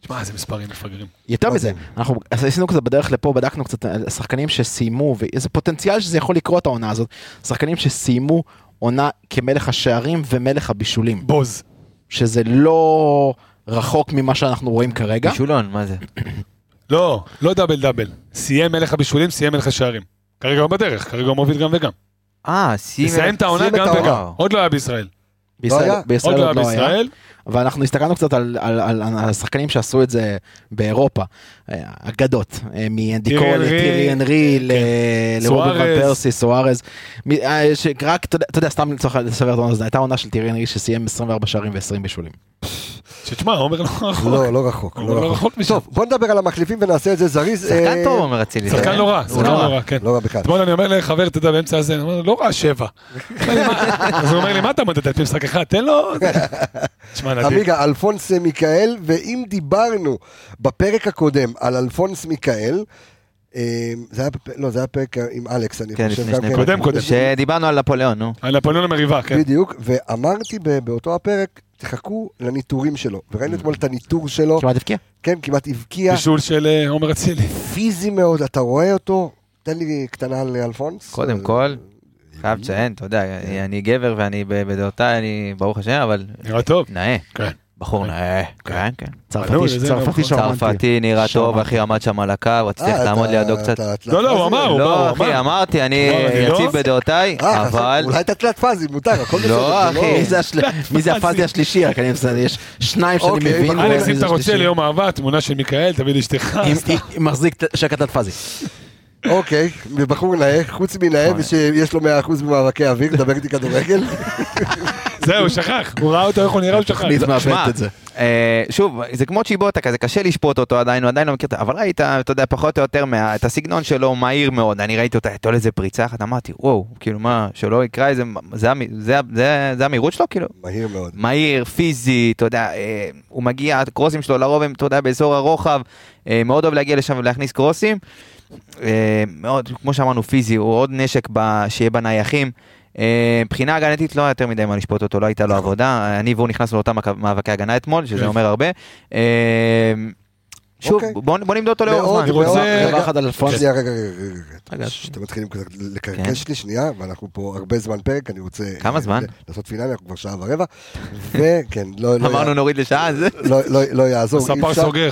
תשמע, איזה מספרים מפגרים. יותר מזה. אנחנו עשינו קצת בדרך לפה, בדקנו קצת שחקנים שסיימו, ואיזה פוטנציאל שזה יכול לקרות העונה הזאת, שחקנים שסיימו עונה כמלך השערים ומלך הבישולים, בוז. שזה לא רחוק ממה שאנחנו רואים כרגע. בישולון, מה זה? <clears throat> לא, לא דאבל דאבל. סיים מלך הבישולים, סיים מלך השערים. כרגע הוא בדרך, כרגע הוא מוביל גם וגם. אה, שים... יסיים את העונה סיים גם. וגם. עוד לא היה בישראל. בישראל, לא לא היה. בישראל. ואנחנו הסתכלנו קצת על, על, על, על השחקנים שעשו את זה באירופה, אה, אגדות, אה, מאנדיקו טירי אנרי, לטירי אנרי, ל- לרובי ון סוארז. פרסי, סוארז, מ- אה, שרק, אתה יודע- סתם לצורך לסבר את העונה, זו הייתה עונה של טירי אנרי שסיים 24 שערים ו-20 בישולים. שתשמע, עומר לא רחוק. לא, לא רחוק. לא לא רחוק. משם. טוב, בוא נדבר על המחליפים ונעשה את זה זריז. שחקן אה, טוב, אומר אצילי. שחקן לא רע, שחקן לא לא רע. כן. לא רע בכלל. אתמול אני אומר לחבר, אתה יודע, באמצע הזה, אני אומר לא רע שבע. <laughs> אז הוא אומר לי, מה אתה מדד על פי משחק אחד? תן לו... <laughs> עמיגה, אלפונס מיכאל, ואם דיברנו בפרק הקודם על אלפונס מיכאל, אה, זה היה, לא, זה היה פרק עם אלכס, אני כן, חושב. לפני גם שני כן. קודם, קודם. שדיברנו על נפוליאון, נו. על נפוליאון המריבה, כן. בדיוק, ואמרתי באותו הפרק, תחכו לניטורים שלו. וראינו אתמול את הניטור שלו, כמעט הבקיע. כן, כמעט הבקיע, בישול של אה, עומר אצילי. פיזי מאוד, אתה רואה אותו? תן לי קטנה על אלפונס. קודם כל, חייב לציין, אתה יודע, אני גבר ואני בדעותיי, אני ברוך השם, אבל נראה טוב. נאה. כן. בחור נאה. כן, כן. צרפתי בנו, לזה צרפתי נכון. שרמנטי. צרפתי נראה טוב, שרמנטי. אחי עמד שם על הקו, רציתי אה, איך לעמוד לידו קצת. תלת לא, לא, הוא פאזי? אמר, הוא לא, אמר, אחי, אמר. אמרתי, אני לא? יציב בדעותיי, אה, אבל... אולי אתה תלת פאזי, מותר, הכל בסדר. לא, אחי. מי זה הפאזי השלישי? רק אני מסתכל, יש שניים שאני אוקיי, מבין. אלכס, אם אתה רוצה. ליום אהבה, תמונה של מיכאל, תביא לאשתך. מחזיק שקע תת פאזי. אוקיי, ובחור נאה, חוץ מנאה ושיש לו 100% במאבקי אוויר, דבר איתי כדורגל. <laughs> זהו, שכח. הוא ראה אותו, איך הוא נראה, הוא שכח. מאבדת את זה. אה, שוב, זה כמו צ'יבוטה כזה, קשה לשפוט אותו עדיין, הוא עדיין לא מכיר, אבל ראית, אתה יודע, פחות או יותר, מה- את הסגנון שלו מהיר מאוד, אני ראיתי אותה, הייתה לו איזה פריצה אחת, אמרתי, וואו, כאילו מה, שלא יקרא איזה, זה המ- זה- זה- זה המהירות שלו, כאילו? מהיר מאוד. מהיר, פיזי, אתה יודע, אה, הוא מגיע, הקרוסים שלו לרוב הם, אתה יודע, באזור הרוחב, אה, מאוד אוהב להגיע לשם ולהכניס קרוסים. אה, מאוד, כמו שאמרנו, פיזי, הוא עוד נשק ב, שיהיה בנייחים. אה, מבחינה הגנתית לא היה יותר מדי מה לשפוט אותו, לא הייתה לו עבודה. אני והוא נכנסנו לאותם מאבק- מאבקי הגנה אתמול, שזה כן. אומר הרבה. אה, שוב, אוקיי. בוא נמדוד אותו לאורך זמן. אני רוצה-. דבר אחד על אלפונס. שנייה, רגע, רגע, רגע, רגע. רגע. שאתם מתחילים קצת כן. לקרקש לי שנייה, ואנחנו פה הרבה זמן פרק, אני רוצה... כמה זמן? לעשות פינאלי, אנחנו כבר שעה ורבע. וכן, לא... לא אמרנו נוריד לשעה, זה... לא- לא- לא יעזור, אי הספר. סוגר.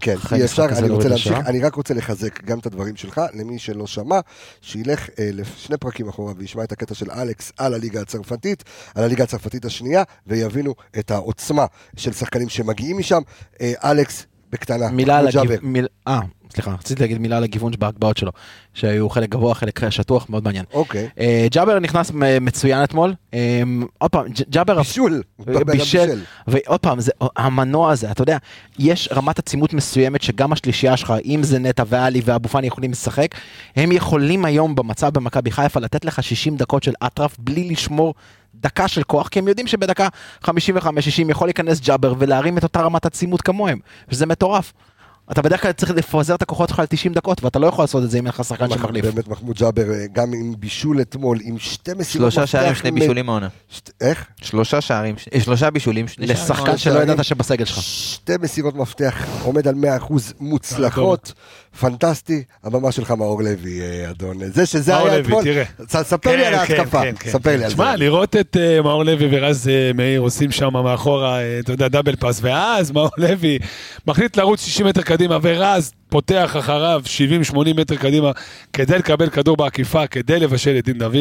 כן, אי אפשר, כזה אני רוצה להמשיך. אני רק רוצה לחזק גם את הדברים שלך, למי שלא שמע, שילך אה, לשני פרקים אחורה וישמע את הקטע של אלכס על הליגה הצרפתית, על הליגה הצרפתית השנייה, ויבינו את העוצמה של שחקנים שמגיעים משם. אה, אלכס, בקטנה, מילה על הגיוון, אה, סליחה, רציתי להגיד מילה על הגיוון בהגבהות שלו, שהיו חלק גבוה, חלק שטוח, מאוד מעניין. אוקיי, אה, ג'אבר נכנס מצוין אתמול, אה, עוד פעם, ג'אבר בישול, אדם בישל, ועוד פעם, זה, המנוע הזה, אתה יודע, יש רמת עצימות מסוימת שגם השלישייה שלך, אם זה נטע ואלי ואבו פאני יכולים לשחק, הם יכולים היום במצב במכבי חיפה לתת לך 60 דקות של אטרף בלי לשמור דקה של כוח, כי הם יודעים שבדקה 55-60 יכול להיכנס ג'אבר ולהרים את אותה רמת עצימות כמוהם, וזה מטורף. אתה בדרך כלל צריך לפזר את הכוחות שלך על 90 דקות, ואתה לא יכול לעשות את זה אם אין לך שחקן שמחליף. באמת מחמוד ג'אבר, אה, גם עם בישול אתמול, עם שתי מסירות שלושה שערים, שני בישולים מהעונה. שת- איך? שלושה שערים, אה, שלושה בישולים. לשחקן. שלא. ידעת שבסגל שלך. שתי מסירות מפתח, עומד על 100% מוצלחות, פנטסטי, הבמה שלך מאור לוי, אה, אדון. זה שזה היה לוי, אתמול, תראה. ס- ספר לי על כן, ההתקפה, כן, כן, ספר כן. לי על זה. שמע, לראות את אה, מאור לוי ורז אה, מאיר עושים שם מאחורה, אתה יודע, דאבל פאס, ואז מאור לוי מחליט לרוץ 60 מטר קדימה, ורז פותח אחריו 70-80 מטר קדימה, כדי לקבל כדור בעקיפה, כדי לבשל את דין דוד.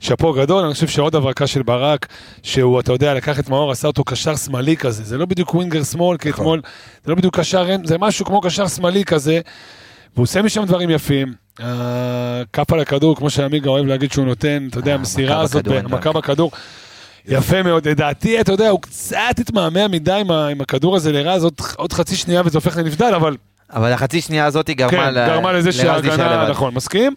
שאפו גדול, אני חושב שעוד הברקה של ברק, שהוא, אתה יודע, לקח את מאור, עשה אותו קשר שמאלי כזה, זה לא בדיוק ווינגר שמאל, כי נכון. אתמול, זה לא בדיוק קשר, זה משהו כמו קשר שמאלי כזה, והוא עושה משם דברים יפים. הכף על הכדור, כמו שעמיגה אוהב להגיד שהוא נותן, אתה יודע, אה, המסירה הזאת, בכדור, אין מכה בכדור. יפה מאוד, לדעתי, אתה יודע, הוא קצת התמהמה מדי עם עם הכדור הזה לרז, עוד- עוד חצי שנייה וזה הופך לנבדל, אבל אבל החצי שנייה הזאת גרמה כן, ל- גרמה לזה שההגנה. נכון, מסכים?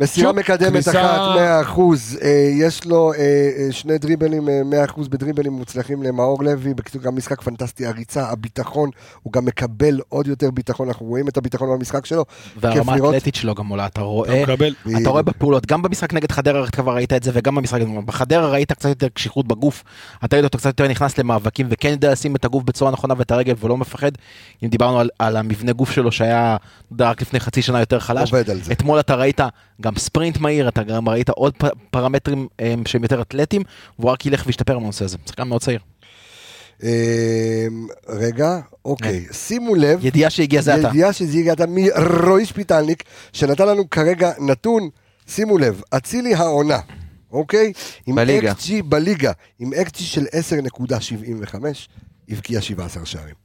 מסירה מקדמת אחת, 100%. אה, יש לו אה, אה, שני דריבלים, אה, 100% בדריבלים מוצלחים למאור לוי. בקיצור, גם משחק פנטסטי, הריצה, הביטחון, הוא גם מקבל עוד יותר ביטחון, אנחנו רואים את הביטחון במשחק שלו. והרמה. האתלטית שלו גם עולה, אתה אתה רואה. אתה רואה בפעולות, גם במשחק נגד חדרה כבר ראית את זה, וגם במשחק, בחדרה ראית קצת יותר קשיחות בגוף, אתה ראית אותו קצת יותר נכנס למאבקים, וכן יודע לשים את הגוף בצורה נכונה ואת הרגל ולא מפחד. אם דיברנו על, על המבנה גוף שלו שהיה, אתה יודע, רק לפני חצי שנה יותר חלש, עובד על זה. אתמול אתה ראית גם ספרינט מהיר, אתה גם ראית עוד פרמטרים אה, שהם יותר אתלטיים, והוא רק ילך וישתפר בנושא הזה, שחקן מאוד צעיר. אה, רגע, אוקיי, שימו לב. ידיעה שהגיע זה אתה. ידיעה שזה הגיע מרועי שפיטלניק, שנתן לנו כרגע נתון, שימו לב, אצילי העונה, אוקיי? עם בליגה. XG בליגה, עם XG של 10.75, הבקיע 17 שערים.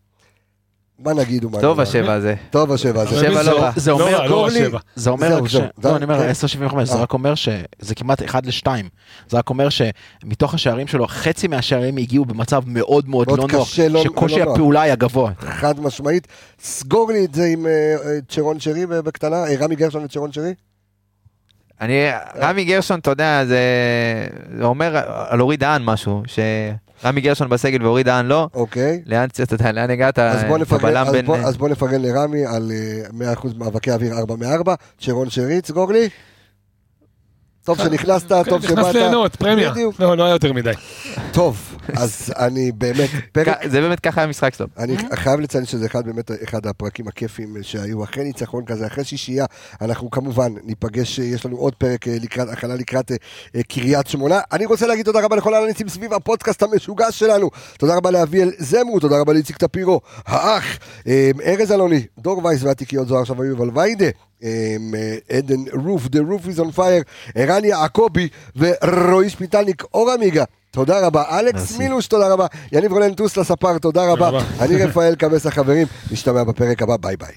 מה נגיד ומה טוב נאמר? השבע הזה. טוב השבע הזה. שבע זה- לא רע. זה לא אומר, לא רע גורלי. זה אומר ש... לא, אני אומר, כן. 10.75, זה אה. רק אומר שזה כמעט 1 ל-2. זה רק אומר שמתוך השערים שלו, חצי מהשערים הגיעו במצב מאוד מאוד לא נוח, לא- שקושי לא. הפעולה היה גבוה. חד משמעית. סגור לי את זה עם אה, אה, צ'רון שרי בקטנה, רמי גרשון וצ'רון שרי. אני, רמי גרשון, אתה יודע, זה זה אומר על אורי דהן משהו, שרמי גרשון בסגל ואורי דהן לא. אוקיי. לאן, אתה יודע, לאן הגעת? אז בוא נפרגן, אז בין- בוא, אז בוא נפרגן לרמי על אה, 100% מאבקי אוויר 4 מ-4, צ'רון שרי, סגור לי. טוב שנכנסת, טוב כן, נכנס שבאת. ליהנות, פרמיה. בדיוק. לא, לא היה יותר מדי. טוב, אז אני באמת, פרק, זה באמת ככה המשחק שלו. אני חייב לציין שזה אחד באמת אחד הפרקים הכיפים שהיו אחרי ניצחון כזה, אחרי שישייה, אנחנו כמובן ניפגש, יש לנו עוד פרק אה, לקראת, הכנה לקראת אה, אה, קריית שמונה. אני רוצה להגיד תודה רבה לכל האנליסטים סביב הפודקאסט המשוגע שלנו, תודה רבה לאביאל זמרו, תודה רבה לאיציק טפירו, האח, אה, ארז אלוני, דור וייס והתיקיות זוהר שווה יובל ויידה. עדן רוף, The Roof is on fire, ערן יעקבי ורועי שפיטלניק, אור עמיגה. תודה רבה, אלכס. מילוש, תודה רבה, יניב רונן טוס לספר, תודה. רבה. אני רפאל קבס החברים, נשתמע בפרק הבא, ביי ביי.